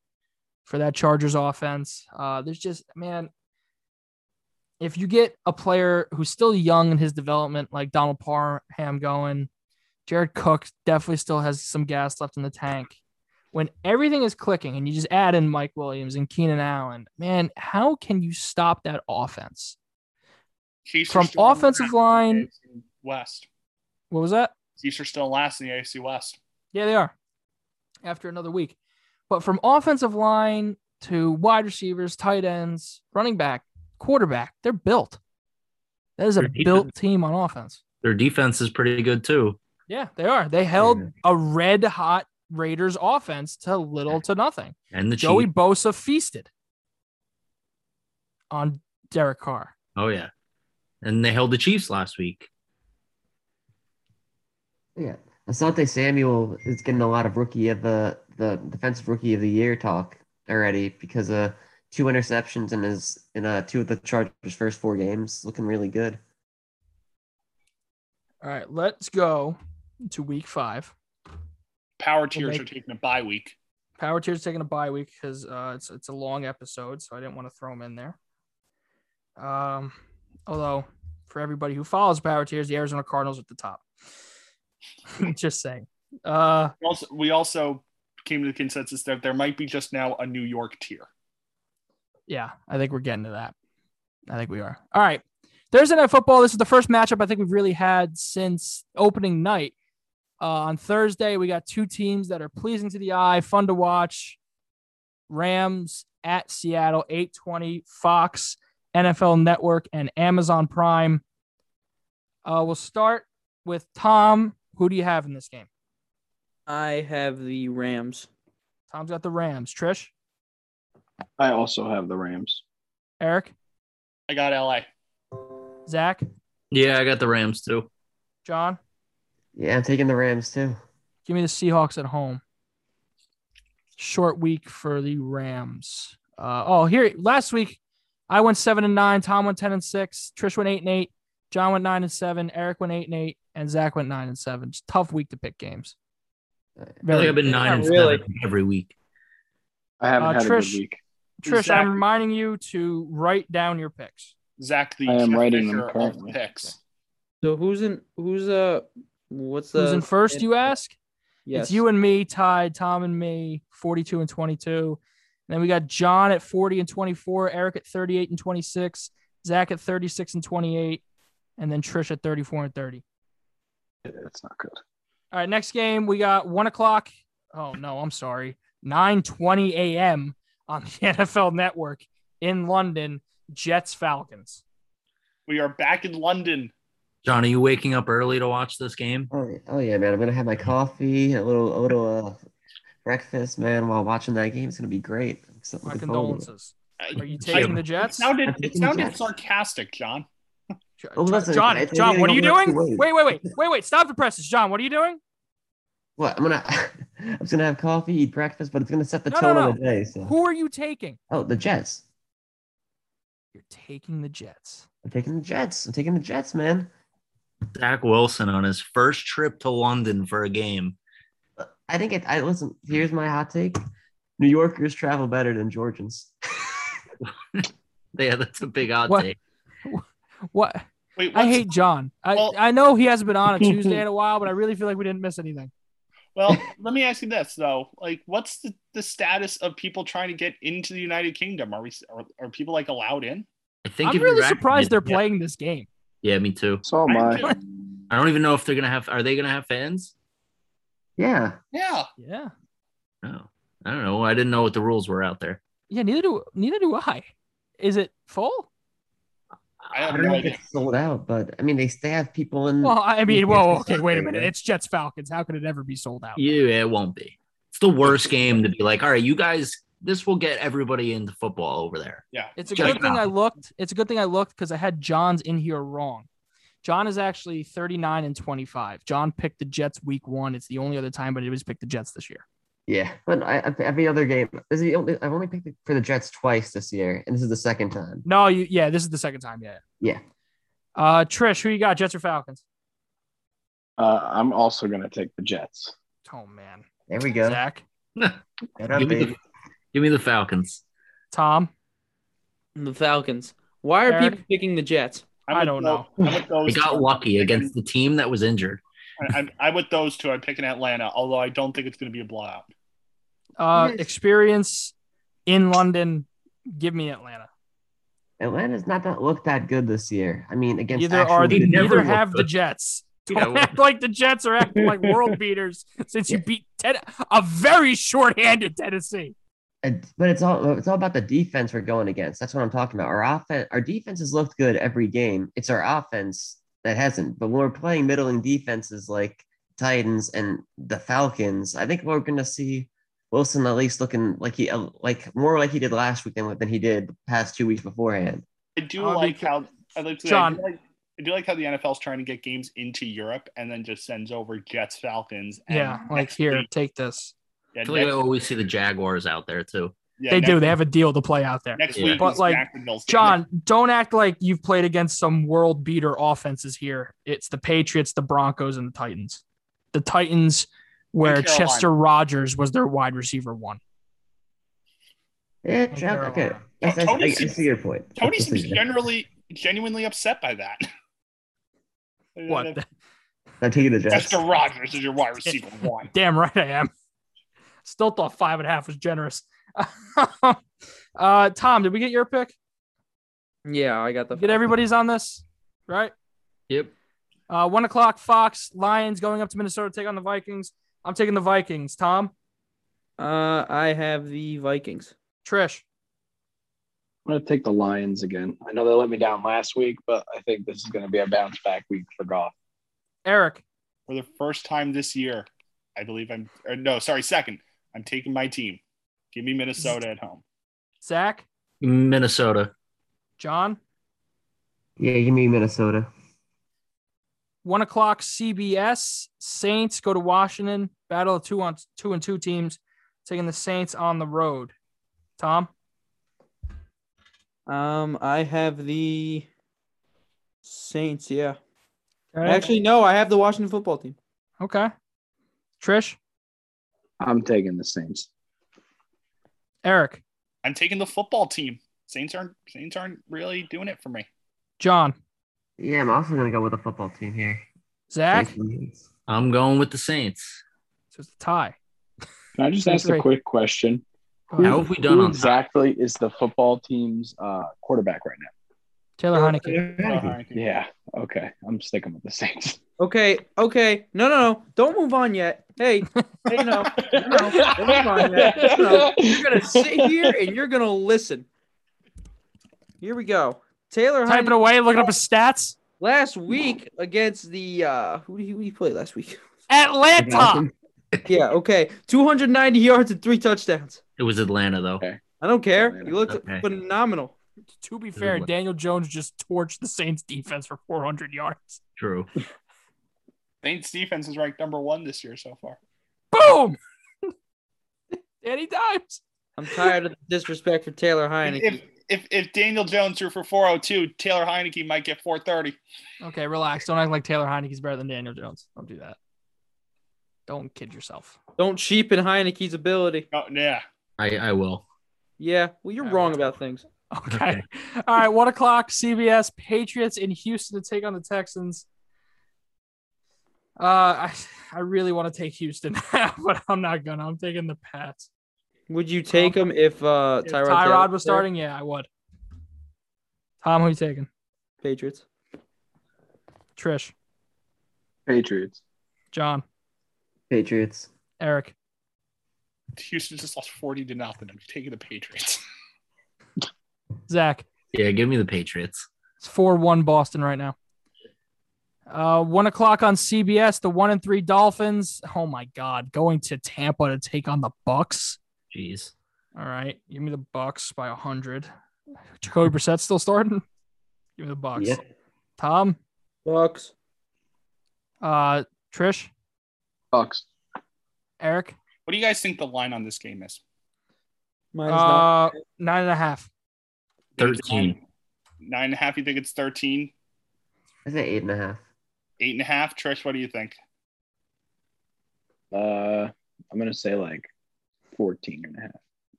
for that Chargers offense. Uh, there's just man, if you get a player who's still young in his development, like Donald Parham going, Jared Cook definitely still has some gas left in the tank when everything is clicking and you just add in Mike Williams and Keenan Allen, man, how can you stop that offense? Chiefs From offensive line- West. What was that? Chiefs are still last in the AFC West. Yeah, they are after another week. But from offensive line to wide receivers, tight ends, running back, quarterback, they're built. That is a defense- built team on offense. Their defense is pretty good too. Yeah, they are. They held Yeah. a red hot Raiders offense to little to nothing. And the Joey Chiefs. Bosa feasted on Derek Carr. Oh yeah. And they held the Chiefs last week. Yeah. Asante Samuel is getting a lot of rookie of the the defensive rookie of the year talk already because of two interceptions in his in uh two of the Chargers' first four games, looking really good. All right, let's go to week five. Power tiers make- are taking a bye week. Power tier's taking a bye week because uh, it's it's a long episode, so I didn't want to throw them in there. Um, although for everybody who follows power tiers, the Arizona Cardinals at the top. just saying. Uh, We Also, we also came to the consensus that there might be just now a New York tier. yeah, I think we're getting to that. I think we are. All right. Thursday night football. This is the first matchup I think we've really had since opening night. Uh, on Thursday, we got two teams that are pleasing to the eye, fun to watch. Rams at Seattle, 820, Fox, NFL Network, and Amazon Prime. Uh, we'll start with Tom. Who do you have in this game? I have the Rams. Tom's got the Rams. Trish, I also have the Rams. Eric, I got LA. Zach, Yeah, I got the Rams too. John. Yeah, I'm taking the Rams too. Give me the Seahawks at home. Short week for the Rams. Uh, oh, here last week I went seven and nine. Tom went ten and six. Trish went eight and eight. John went nine and seven. Eric went eight and eight, and Zach went nine and seven. Just tough week to pick games. I feel. I've been nine Not and really. seven every week. I haven't Uh, had a Trish- good week. Trish, Zach- I'm reminding you to write down your picks. Zach, the I am writing them currently. picks. So who's in? Who's uh? What's the? Who's in first? You ask. Yes. It's you and me tied. Tom and me, 42 and 22. And then we got John at 40 and 24, Eric at 38 and 26, Zach at 36 and 28, and then Trish at 34 and 30. It's not good. All right, next game we got one o'clock. Oh no, I'm sorry, 9:20 a.m. on the NFL Network in London. Jets Falcons. We are back in London. John, are you waking up early to watch this game? Oh, yeah- oh yeah, man! I'm gonna have my coffee, a little, a little uh, breakfast, man, while watching that game. It's gonna be great. I'm so My looking forward to it. condolences. Are you I- taking the It Jets? sounded, it sounded Jets. sarcastic, John. Oh, listen, John, I John, what are you doing? Wait, wait, wait, wait, wait. Stop the presses, John. What are you doing? What? I'm gonna, I'm just gonna have coffee, eat breakfast, but it's gonna set the No, no, tone no. of the day. So. Who are you taking? Oh, the Jets. You're taking the Jets. I'm taking the Jets. I'm taking the Jets, man. Zach Wilson on his first trip to London for a game. I think it. I listen. Here's my hot take: New Yorkers travel better than Georgians. Yeah, that's a big hot What? take. What? Wait, I hate John. I, Well- I know he hasn't been on a Tuesday in a while, but I really feel like we didn't miss anything. Well, let me ask you this though: like, what's the, the status of people trying to get into the United Kingdom? Are we are, are people like allowed in? I think I'm really surprised they're vaccinated- yeah. playing this game. Yeah, me too. So am I. I- I don't even know if they're gonna have. Are they gonna have fans? Yeah. Yeah, Yeah. Oh, I don't know. I didn't know what the rules were out there. Yeah, neither do neither do I. Is it full? I have I don't no know if it's sold out, but I mean, they they have people in. Well, I mean, Yeah, whoa, okay, wait a minute. It's Jets Falcons. How could it ever be sold out? Yeah, it won't be. It's the worst game to be like, all right, you guys, this will get everybody into football over there. Yeah, It's a Jets good thing I looked. It's a good thing I looked because I had John's in here wrong. John is actually 39 and 25. John picked the Jets week one. It's the only other time, but it was picked the Jets this year. Yeah, but I, I- every other game. Is the only. I've only picked for the Jets twice this year, and this is the second time. No, you yeah, this is the second time. Yeah. Yeah. Uh Trish, who you got? Jets or Falcons? Uh, I'm also gonna take the Jets. Oh man. There we go. Zach, Get up, give, me the, give me the Falcons. Tom. The Falcons. Why are Eric? people picking the Jets? I'm I don't tho- know. I'm those They got two. lucky against the team that was injured. I- I'm, I'm with those two. I'm picking Atlanta, although I don't think it's going to be a blowout. Uh experience in London. Give me Atlanta. Atlanta's not that looked that good this year. I mean, against Neither actual are They neither look have the. Jets. Yeah, Don't well- act like the Jets are acting like world beaters since you beat ten, a very short-handed Tennessee. And- but it's all it's all about the defense we're going against. That's what I'm talking about. Our offense, our defense has looked good every game. It's our offense that hasn't. But when we're playing middling defenses like Titans and the Falcons, I think we're going to see Wilson at least looking like he uh, like more like he did last week than, than he did the past two weeks beforehand. I do I'll like how I like to say, John. I do like, I do like how the NFL's trying to get games into Europe and then just sends over Jets Falcons. And Yeah, like here, week- take this. Yeah, I feel like I always see the Jaguars out there too. yeah, they next, do. They have a deal to play out there. next Yeah. week. But, like, John, don't act like you've played against some world beater offenses here. It's the Patriots, the Broncos, and the Titans. The Titans, where Chester Rogers was their wide receiver one. Yeah, Like Chuck, okay. Carolina. I, I, Tony I, I see your point. Tony I seems your- generally genuinely upset by that. What? I'm taking the Jets. Chester Rogers is your wide receiver one. Damn right I am. Still thought five and a half was generous. uh, Tom, did we get your pick? Yeah, I got the. Get everybody's on this, right? Yep. Uh, one o'clock. Fox Lions going up to Minnesota to take on the Vikings. I'm taking the Vikings. Tom, Uh, I have the Vikings. Trish, I'm gonna take the Lions again. I know they let me down last week, but I think this is gonna be a bounce back week for Goff. Eric, For the first time this year, I believe I'm. Or no, sorry, second. I'm taking my team. Give me Minnesota at home. Zach, Minnesota. John. Yeah, give me Minnesota. One o'clock. CBS Saints go to Washington. Battle of two on two and two teams, taking the Saints on the road. Tom, Um, I have the Saints. Yeah. Okay. Actually, no, I have the Washington football team. okay. Trish, I'm taking the Saints. Eric, I'm taking the football team. Saints aren't Saints aren't really doing it for me. John, Yeah, I'm also gonna go with the football team here. Zach. I'm going with the Saints. So it's a tie. Can I just That's ask a quick question? Go. How have we done Who on time? exactly is the football team's uh, quarterback right now? Taylor Heinicke. Yeah. Okay. I'm sticking with the Saints. Okay, okay. No, no, no. Don't move on yet. Hey, hey, no, no, don't move on yet. No, you're gonna sit here and you're gonna listen. Here we go. Taylor Typing Heinicke away, looking up his stats. last week against the uh who did he, who did he play last week? Atlanta. yeah, okay. 290 yards and three touchdowns. It was Atlanta though. Okay. I don't care. He looked Okay. phenomenal. To be fair. Daniel Jones just torched the Saints defense for 400 yards. True. Saints defense is ranked number one this year so far. Boom. Danny Dimes. I'm tired of the disrespect for Taylor Heinicke. If, if if Daniel Jones threw for 402, Taylor Heinicke might get 430. Okay, relax. Don't act like Taylor Heinicke's better than Daniel Jones. Don't do that. Don't kid yourself. Don't cheapen Heinicke's ability. Oh yeah. I I will. Yeah, well, you're I wrong will. about things. Okay. All right. One o'clock. CBS Patriots in Houston to take on the Texans. Uh, I I really want to take Houston, but I'm not gonna. I'm taking the Pats. Would you take him if uh If Tyrod, Tyrod, was there? starting, yeah, I would. Tom, who you taking? Patriots. Trish, Patriots. John, Patriots. Eric. Houston just lost 40 to nothing. I'm taking the Patriots. Zach. Yeah, give me the Patriots. It's four one Boston right now. Uh, one o'clock on CBS. The one and three Dolphins. Oh my God, going to Tampa to take on the Bucks. Jeez. All right, give me the Bucks by a hundred. Jacoby Brissett still starting. Give me the Bucks. Yeah. Tom, Bucks. uh, Trish, Bucks. Eric, What do you guys think the line on this game is? Minus nine. uh, nine and a half. Thirteen. Nine and a half. You think it's 13? I say eight and a half. Eight and a half. Trish, what do you think? Uh, I'm gonna say like 14 and a half.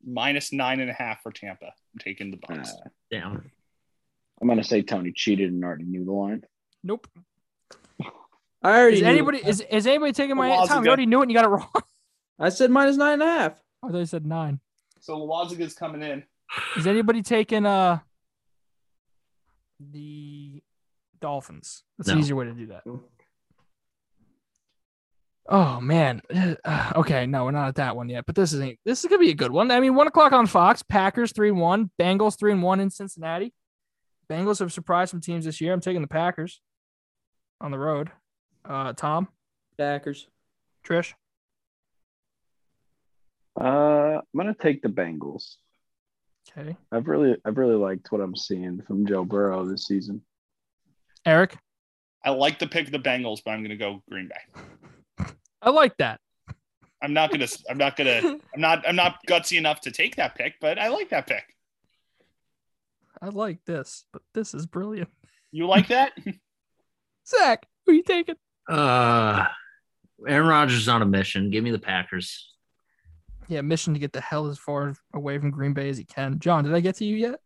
Minus nine and a half for Tampa. I'm taking the Uh, Bucks. Damn. I'm gonna say Tony cheated and already knew the line. Nope. I already Is knew. anybody is, is anybody taking my Laws Tom? You already knew it and you got it wrong. I said minus nine and a half. I thought you said nine. so Lawaziga's coming in. Is anybody taking uh the Dolphins? That's an easier way to do that. Oh man. Okay, no, we're not at that one yet. But this isn't. This is gonna be a good one. I mean, one o'clock on Fox. Packers three and one. Bengals three and one in Cincinnati. Bengals have surprised some teams this year. I'm taking the Packers on the road. Uh, Tom, Packers. Trish, Uh, I'm gonna take the Bengals. okay, I've really, I've really liked what I'm seeing from Joe Burrow this season. Eric. I like the pick of the Bengals, but I'm going to go Green Bay. I like that. I'm not going to. I'm not going to. I'm not. I'm not gutsy enough to take that pick, but I like that pick. I like this, but this is brilliant. You like that? Zach, who you taking? Uh Aaron Rodgers is on a mission. Give me the Packers. Yeah, mission to get the hell as far away from Green Bay as he can. John, did I get to you yet?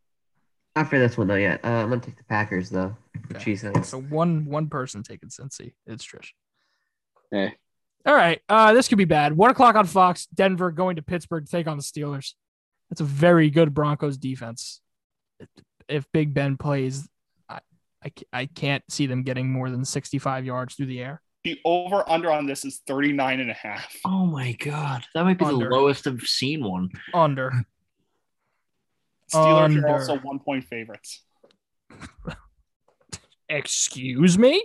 Not for this one though yet. Uh, I'm gonna take the Packers though. For Okay. So one one person taking Cincy. It's Trish. Hey, All right. Uh, this could be bad. One o'clock on Fox. Denver going to Pittsburgh to take on the Steelers. That's a very good Broncos defense. If Big Ben plays, I, I, I can't see them getting more than 65 yards through the air. the over under on this is 39 and a half. Oh my god. That might be Under. the lowest I've seen one. Under. Steelers Under. are also one point favorites. Excuse me?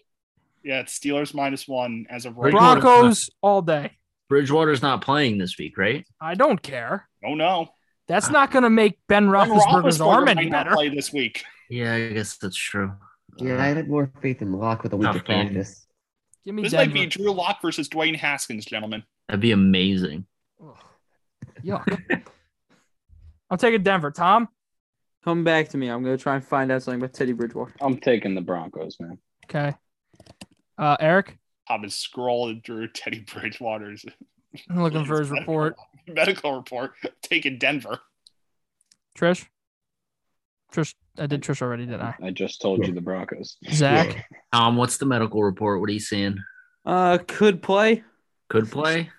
Yeah, it's Steelers minus one as of right Bridgewater- Broncos all day. Bridgewater's not playing this week, right? I don't care. Oh no. That's not going to make Ben Ben Roethlisberger's arm any better. play this week. Yeah, I guess that's true. Yeah, I had more faith in Lock with a week Tough of game. practice. Give me This Denver. might be Drew Lock versus Dwayne Haskins, gentlemen. That'd be amazing. Yuck. I'm taking Denver. Tom? Come back to me. I'm gonna try and find out something about Teddy Bridgewater. I'm taking the Broncos, man. Okay. Uh, Eric? I've been scrolling through Teddy Bridgewater's I'm looking for his report. medical report. Taking Denver. Trish? Trish, I did Trish already, didn't I? I just told you the Broncos. Zach? Um, what's the medical report? What are you seeing? Uh, could play. Could play?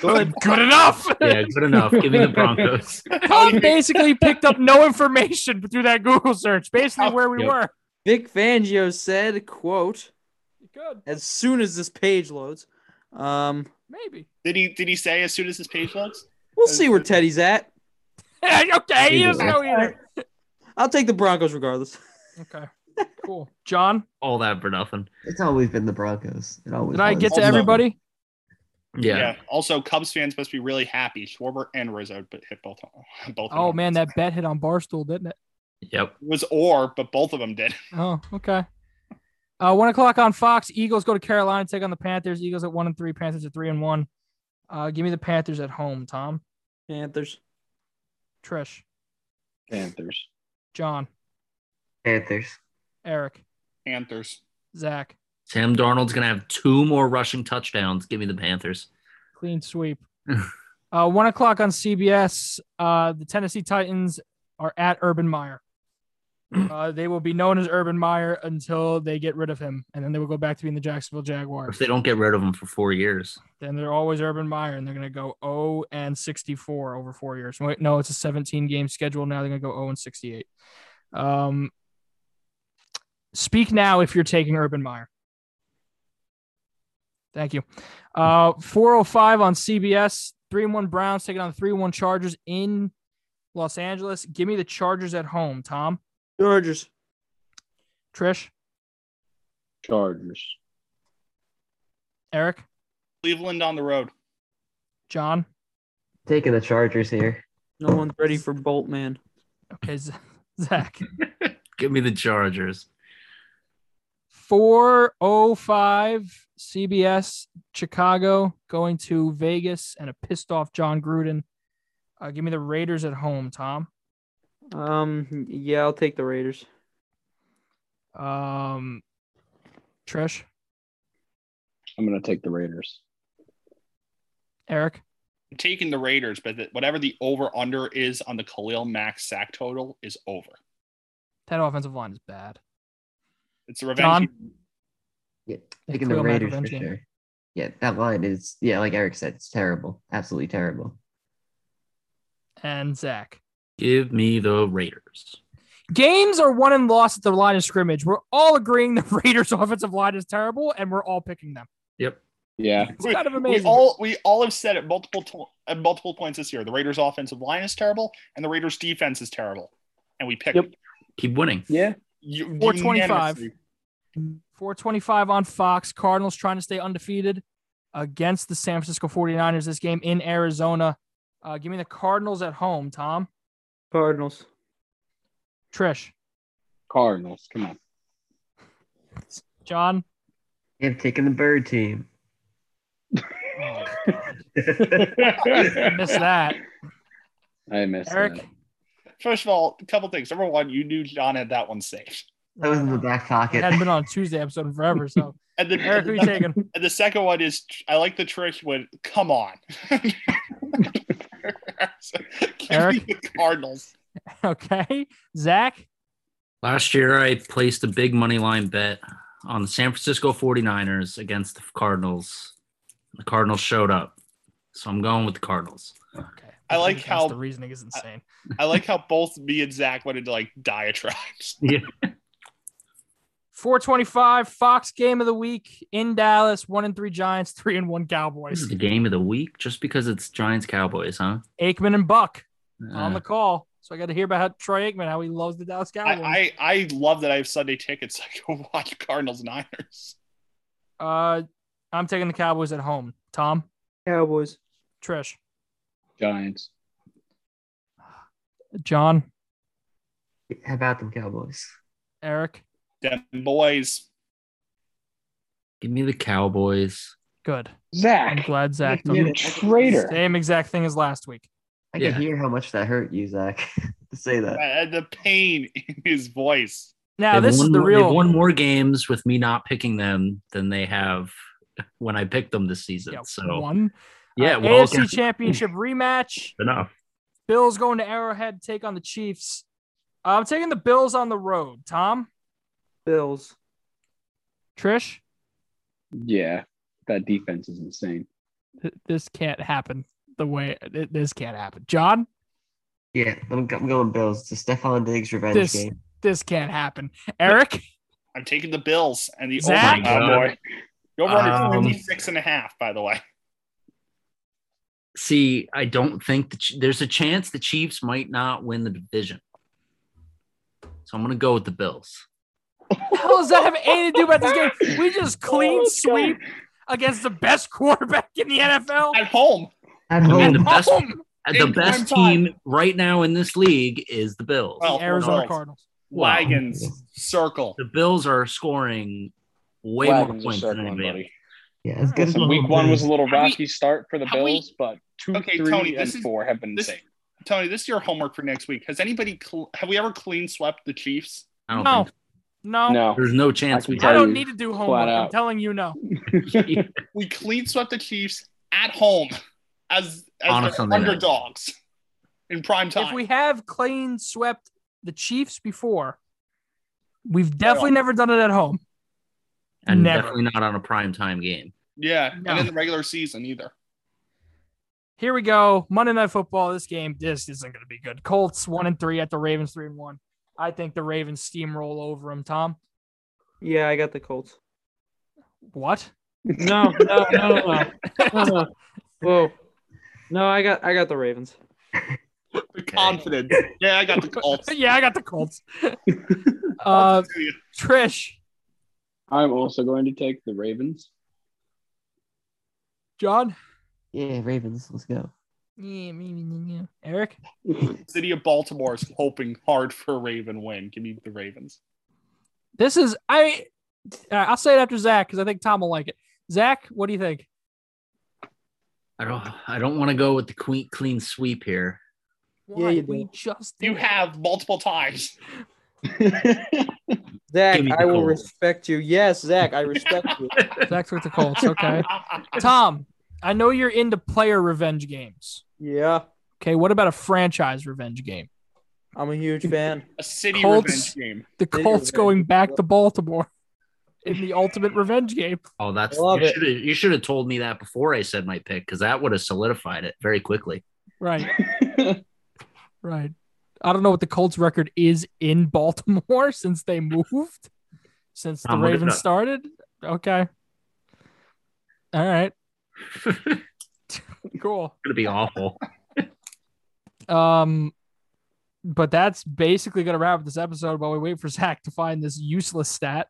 Good. Good enough. Yeah, good enough. Give me the Broncos. Tom basically picked up no information through that Google search. Basically, where we Yep. were. Vic Fangio said, "quote Good. As soon as this page loads, um, Maybe. Did he did he say as soon as this page loads? we'll see where Teddy's at. okay, he doesn't know either. I'll take the Broncos regardless. Okay. Cool. John, All that for nothing. It's always been the Broncos. It always did I get to everybody? Yeah. Also, Cubs fans must be really happy. Schwarber and Rizzo, hit both. Both. Oh them. man, that bet hit on Barstool, didn't it? Yep. It was or, but both of them did. Oh, okay. Uh, one o'clock on Fox. Eagles go to Carolina, take on the Panthers. Eagles at one and three. Panthers at three and one. Uh, give me the Panthers at home. Tom, Panthers. Trish, Panthers. John, Panthers. Eric, Panthers. Zach. Sam Darnold's gonna have two more rushing touchdowns. Give me the Panthers. Clean sweep. uh, one o'clock on CBS. Uh, the Tennessee Titans are at Urban Meyer. Uh, they will be known as Urban Meyer until they get rid of him, and then they will go back to being the Jacksonville Jaguars. If they don't get rid of him for four years, then they're always Urban Meyer, and they're going to go 0 and 64 over four years. Wait, no, it's a 17 game schedule now. They're going to go 0 and 68. Um, speak now if you're taking Urban Meyer. Thank you. Uh, 405 on CBS. 3 and 1 Browns taking on the 3 and 1 Chargers in Los Angeles. Give me the Chargers at home, Tom. Chargers. Trish, Chargers. Eric, Cleveland on the road. John. Taking the Chargers here. No one's ready for Boltman. Okay, Zach. give me the Chargers. 405 CBS Chicago going to Vegas and a pissed off Jon Gruden. Uh, give me the Raiders at home, Tom. Um, yeah, I'll take the Raiders. Um, Trish, I'm gonna take the Raiders. Eric, I'm taking the Raiders, but the, whatever the over under is on the Khalil Mack's sack total is over. that offensive line is bad. It's a revenge. John, Yeah, Yeah, taking the Raiders for sure. Yeah, that line is yeah, like Eric said, it's terrible. Absolutely terrible. and Zach. Give me the Raiders. Games are won and lost at the line of scrimmage. We're all agreeing the Raiders' offensive line is terrible, and we're all picking them. Yep. Yeah. It's kind of We all we all have said at multiple to- at multiple points this year. The Raiders' offensive line is terrible, and the Raiders' defense is terrible, and we pick. Yep. Keep winning. Yeah. You- 425. Unanimously. 425 on Fox. Cardinals trying to stay undefeated against the San Francisco 49ers this game in Arizona. Uh, give me the Cardinals at home, Tom. Cardinals. Trish, Cardinals. Come on. John. Yeah, I'm taking the bird team. I missed that. I missed Eric, that. First of all, a couple things. Number one, you knew John had that one safe, That was in the back pocket. it pocket. hadn't been on a Tuesday episode in forever. So, and then Eric, who you taking? And the second one is I like the trick when come on. Give Eric? the Cardinals. Okay. Zach, Last year, I placed a big money line bet on the San Francisco 49ers against the Cardinals. The Cardinals showed up. So I'm going with the Cardinals. okay. I like how- the reasoning is insane. I like how both me and Zach went into like diatribes. Yeah. 425 Fox game of the week in Dallas. One and three Giants, three and one Cowboys. This is the game of the week just because it's Giants Cowboys, huh? Aikman and Buck on Uh, the call. So I got to hear about how Troy Aikman, how he loves the Dallas Cowboys. I, I I love that I have Sunday tickets. I go watch Cardinals Niners. Uh, I'm taking the Cowboys at home. Tom, Cowboys. Trish, Giants. John, How about them Cowboys? Eric. Them boys. give me the Cowboys. Good. Zach. I'm Zach. glad Zach took You it. traitor. Same exact thing as last week. I Yeah. can hear how much that hurt you, Zach, to say that. Uh, the pain in his voice. Now They've this is the more- They've real. won more games with me not picking them than they have when I picked them this season. Yeah, so one. yeah, Uh, well, AFC okay. Championship rematch. enough. Bills going to Arrowhead to take on the Chiefs. Uh, I'm taking the Bills on the road. Tom, Bills. Trish, Yeah. That defense is insane. this can't happen the way this can't happen. John, Yeah, I'm, I'm going Bills. It's a Stefon Diggs revenge This- game. this can't happen. Eric, I'm taking the Bills and the Zach? over. Oh my boy. The over under Um, 56 and a half, by the way. See, I don't think the, Ch- there's a chance the Chiefs might not win the division. So I'm gonna go with the Bills. How does that have anything to do about this game? We just clean Oh, God. sweep against the best quarterback in the NFL. At home. At I mean, the home. best, Home. the best team right now in this league is the Bills. Well, The Arizona Bills. Cardinals. Wow. Wagons. Circle. The Bills are scoring way Wagons more points than anybody. buddy. Yeah, as good as Listen, week Mahomes one was a little Have we- rocky start for the have we- Bills, but two, Okay, three, Tony, and is- four have been this- insane. Tony, this is your homework for next week. Has anybody cl- have we ever clean swept the Chiefs? I don't No. think No, No, there's no chance I can we I don't need to do flat homework. I'm telling you no. We clean swept the Chiefs at home as as On a their Sunday night. underdogs in prime time. If we have clean swept the Chiefs before, we've definitely never done it at home. and Never. definitely not on a prime time game. yeah, No. and in the regular season either. Here we go. Monday Night Football. This game, this isn't going to be good. Colts one and three at the Ravens three and one. I think the Ravens steamroll over them. Tom, Yeah, I got the Colts. what? No, no, no, no, no. no, no. Whoa. No, I got I got the Ravens. The confidence. Yeah, I got the Colts. yeah, I got the Colts. uh, Trish, I'm also going to take the Ravens. John, Yeah, Ravens. Let's go. Yeah, maybe, yeah. Eric. City of Baltimore is hoping hard for a Raven win. Give me the Ravens. This is I. I'll say it after Zach because I think Tom will like it. Zach, what do you think? I don't. I don't want to go with the clean clean sweep here. Why? you we do. just You did. have multiple times. Zach, Give me the I will Colts. respect you. Yes, Zach, I respect you. Zach took the Colts. Okay. Tom, I know you're into player revenge games. Yeah, Okay, what about a franchise revenge game? I'm a huge fan. A city Colts. revenge game. The City Colts revenge. going back to Baltimore in the ultimate revenge game. Oh, that's Love you should have you should have told me that before I said my pick because that would have solidified it very quickly. Right. right. I don't know what the Colts record is in Baltimore since they moved, since the I'm Ravens started. Okay. All right. cool. It's gonna be awful. Um, but that's basically gonna wrap up this episode while we wait for Zach to find this useless stat.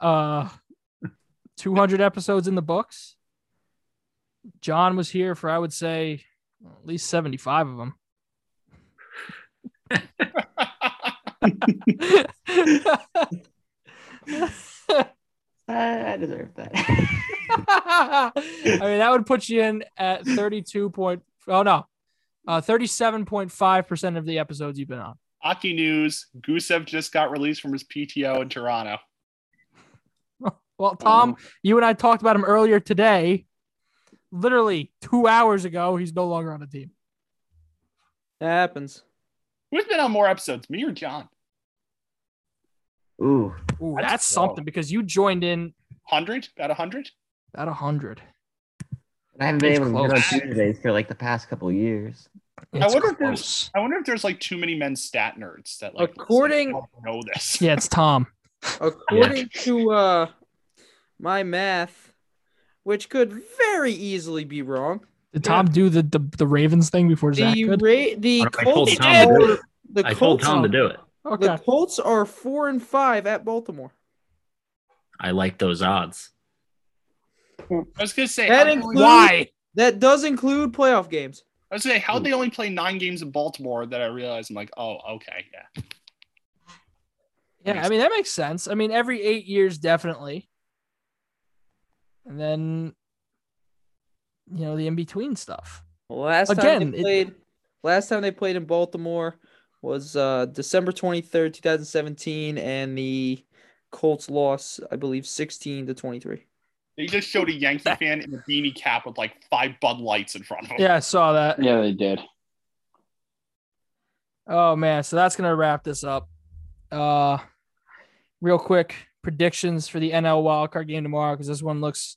Uh, 200 episodes in the books. John was here for I would say at least 75 of them. I, I deserve that. I mean, that would put you in at 32 point. Oh no, uh, 37.5 percent of the episodes you've been on. Hockey news: Gusev just got released from his PTO in Toronto. Well, Tom, you and I talked about him earlier today. Literally two hours ago, he's no longer on the team. That happens. Who's been on more episodes, me or John? Ooh, Ooh, That's that's, something because you joined in Hundred? About hundred? at 100. I haven't been It's able to get on close. Tuesdays for like the past couple years. I It's wonder if there's I wonder if there's like too many men stat nerds that like According- don't know this. Yeah, it's Tom. According to uh my math, which could very easily be wrong, Did Tom do the, the the Ravens thing before Zach the could? ra- the I told Colts Tom to do are it. the I told Tom to do it. Okay. The Colts are four and five at Baltimore. I like those odds. I was gonna say That includes- Why? That does include playoff games. I was gonna say how'd they only play nine games in Baltimore that I realized I'm like, oh, okay, yeah. Yeah, I mean that makes sense. I mean every eight years definitely, and then you know the in between stuff. Last Again, time they it- played, last time they played in Baltimore was uh, December twenty third, two thousand seventeen, and the Colts lost, I believe, sixteen to twenty three. They just showed a Yankee fan in a beanie cap with like five Bud Lights in front of him. Yeah, I saw that. Yeah, they did. Oh man, so that's gonna wrap this up. Uh, real quick predictions for the NL wildcard game tomorrow because this one looks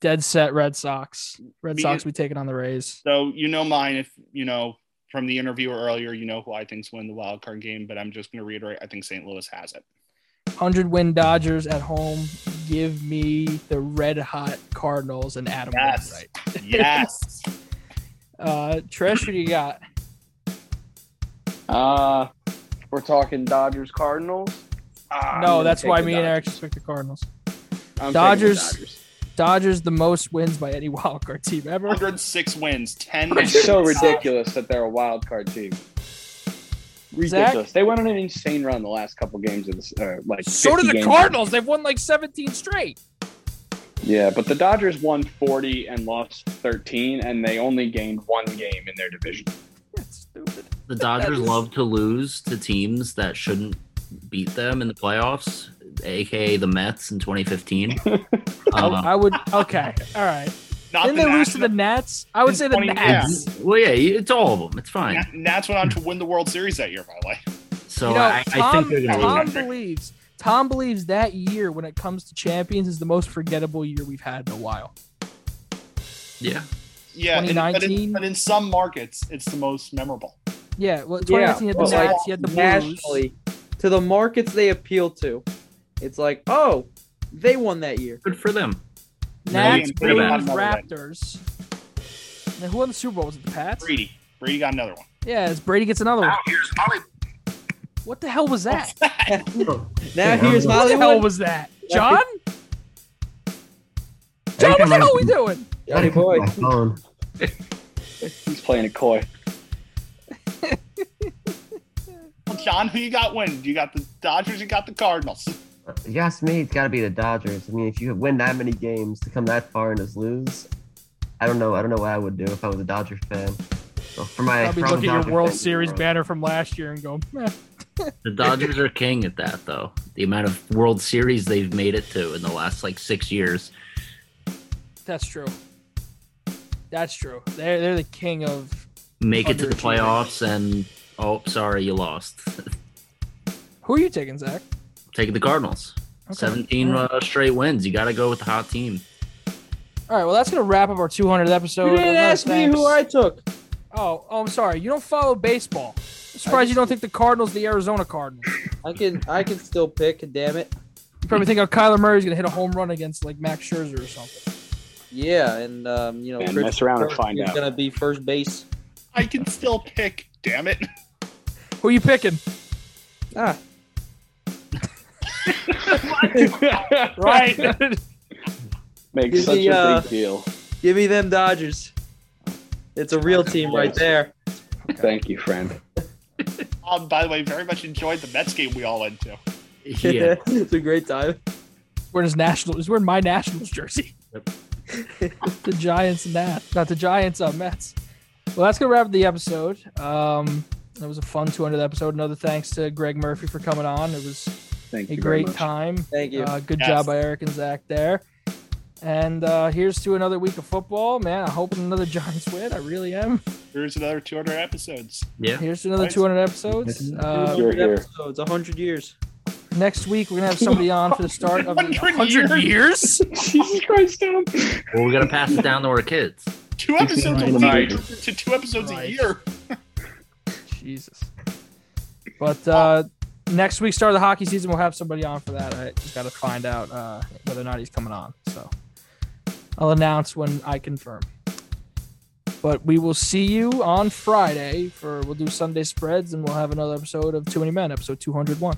dead set. Red Sox. Red Sox we take it on the Rays. So you know mine if you know from the interview earlier, you know who I think's win the wild card game, but I'm just gonna reiterate, I think St. Louis has it. Hundred win Dodgers at home. Give me the red hot Cardinals and Adam Yes. Wainwright. Yes. Uh, Trish, what do you got? Uh, We're talking Dodgers Cardinals. Ah, no, that's why take the me and Eric Dodgers. just picked the Cardinals. I'm taking the Dodgers, Dodgers. Dodgers, the most wins by any wild card team ever. 106 wins, 10 It's so ridiculous that they're a wild card team. Ridiculous. They went on an insane run the last couple games of this. Uh, like So did the games. Cardinals. They've won like 17 straight. Yeah, but the Dodgers won 40 and lost 13, and they only gained one game in their division. That's stupid. The Dodgers love to lose to teams that shouldn't beat them in the playoffs, aka the Mets in 2015. I- Um, I would. Okay. All right. Not Didn't the they lose to the Nats? I would In say the 20 yeah. Well, yeah, it's all of them. It's fine. Nat- Nats went on to win the World Series that year, by the way. So you know, I, I think they're going to Tom lose. believes Tom believes that year when it comes to champions is the most forgettable year we've had in a while. Yeah. Yeah, and- but, 2019? in, but in some markets, it's the most memorable. Yeah, well, Yeah, 2019 had the but, like, Nats, you had the Blues. nationally to the markets they appeal to. It's like, oh, they won that year. Good for them. Nats, Brady- Brady Braves, got another win. Raptors. Now, who won the Super Bowl? Was it the Pats? Brady. Brady got another one. Yeah, as Brady gets another one. Now here's Hollywood. What the hell was that? Now here's What the hell was that? John? John, what the hell are we doing? Johnny boy. He's playing a coy. Well, John, who you got win? You got the Dodgers, you got the Cardinals. If you ask me, it's got to be the Dodgers. I mean, if you win that many games to come that far and just lose, I don't know. I don't know what I would do if I was a Dodgers fan. So for my Probably from look at your World fans, Series bro. banner from last year and go, eh. The Dodgers are king at that, though. The amount of World Series they've made it to in the last like six years. That's true. That's true. They're they're the king of. Make it to the playoffs, and oh, sorry, you lost. Who are you taking, Zach? Taking the Cardinals. Okay. 17 All right. uh, straight wins. You got to go with the hot team. All right, well, that's gonna wrap up our 200th episode. You didn't Unless ask me who I took. Oh, oh, I'm sorry. You don't follow baseball. I'm surprised you don't think the Cardinals, the Arizona Cardinals. I can I can still pick. Damn it. You probably think of Kyler Murray's gonna hit a home run against like Max Scherzer or something. Yeah, and um, you know, Man, Chris mess around and find out. gonna be first base. I can still pick. Damn it. Who are you picking? Ah, Right. Makes Give such me, a uh, big deal. give me them Dodgers. It's a real team right there. Thank you, friend. Um, by the way, very much enjoyed the Mets game we all went to. Yeah. it's a great time. wearing his national. He's wearing my Nationals jersey. the Giants and that, not the Giants. Uh, Mets. Well, that's gonna wrap up the episode. Um, it was a fun 200th episode. Another thanks to Greg Murphy for coming on. It was Thank a you very great much. time. Thank you. Uh, good Yes. job by Eric and Zach there. And uh, here's to another week of football, man. I hope another Giants win. I really am. Here's another 200 episodes. Yeah. Here's another Nice. 200 episodes. Uh, You're here. episodes, hundred years. next week we're gonna have somebody on for the start of the 100 100 years. Jesus Christ, Tom. Well, we got to pass it down to our kids. Two episodes a Right. week to two episodes Right. a year. Jesus. But uh, next week, start of the hockey season, we'll have somebody on for that. I just got to find out uh, whether or not he's coming on. So I'll announce when I confirm. But we will see you on Friday for we'll do Sunday spreads and we'll have another episode of Too Many Men, episode 201.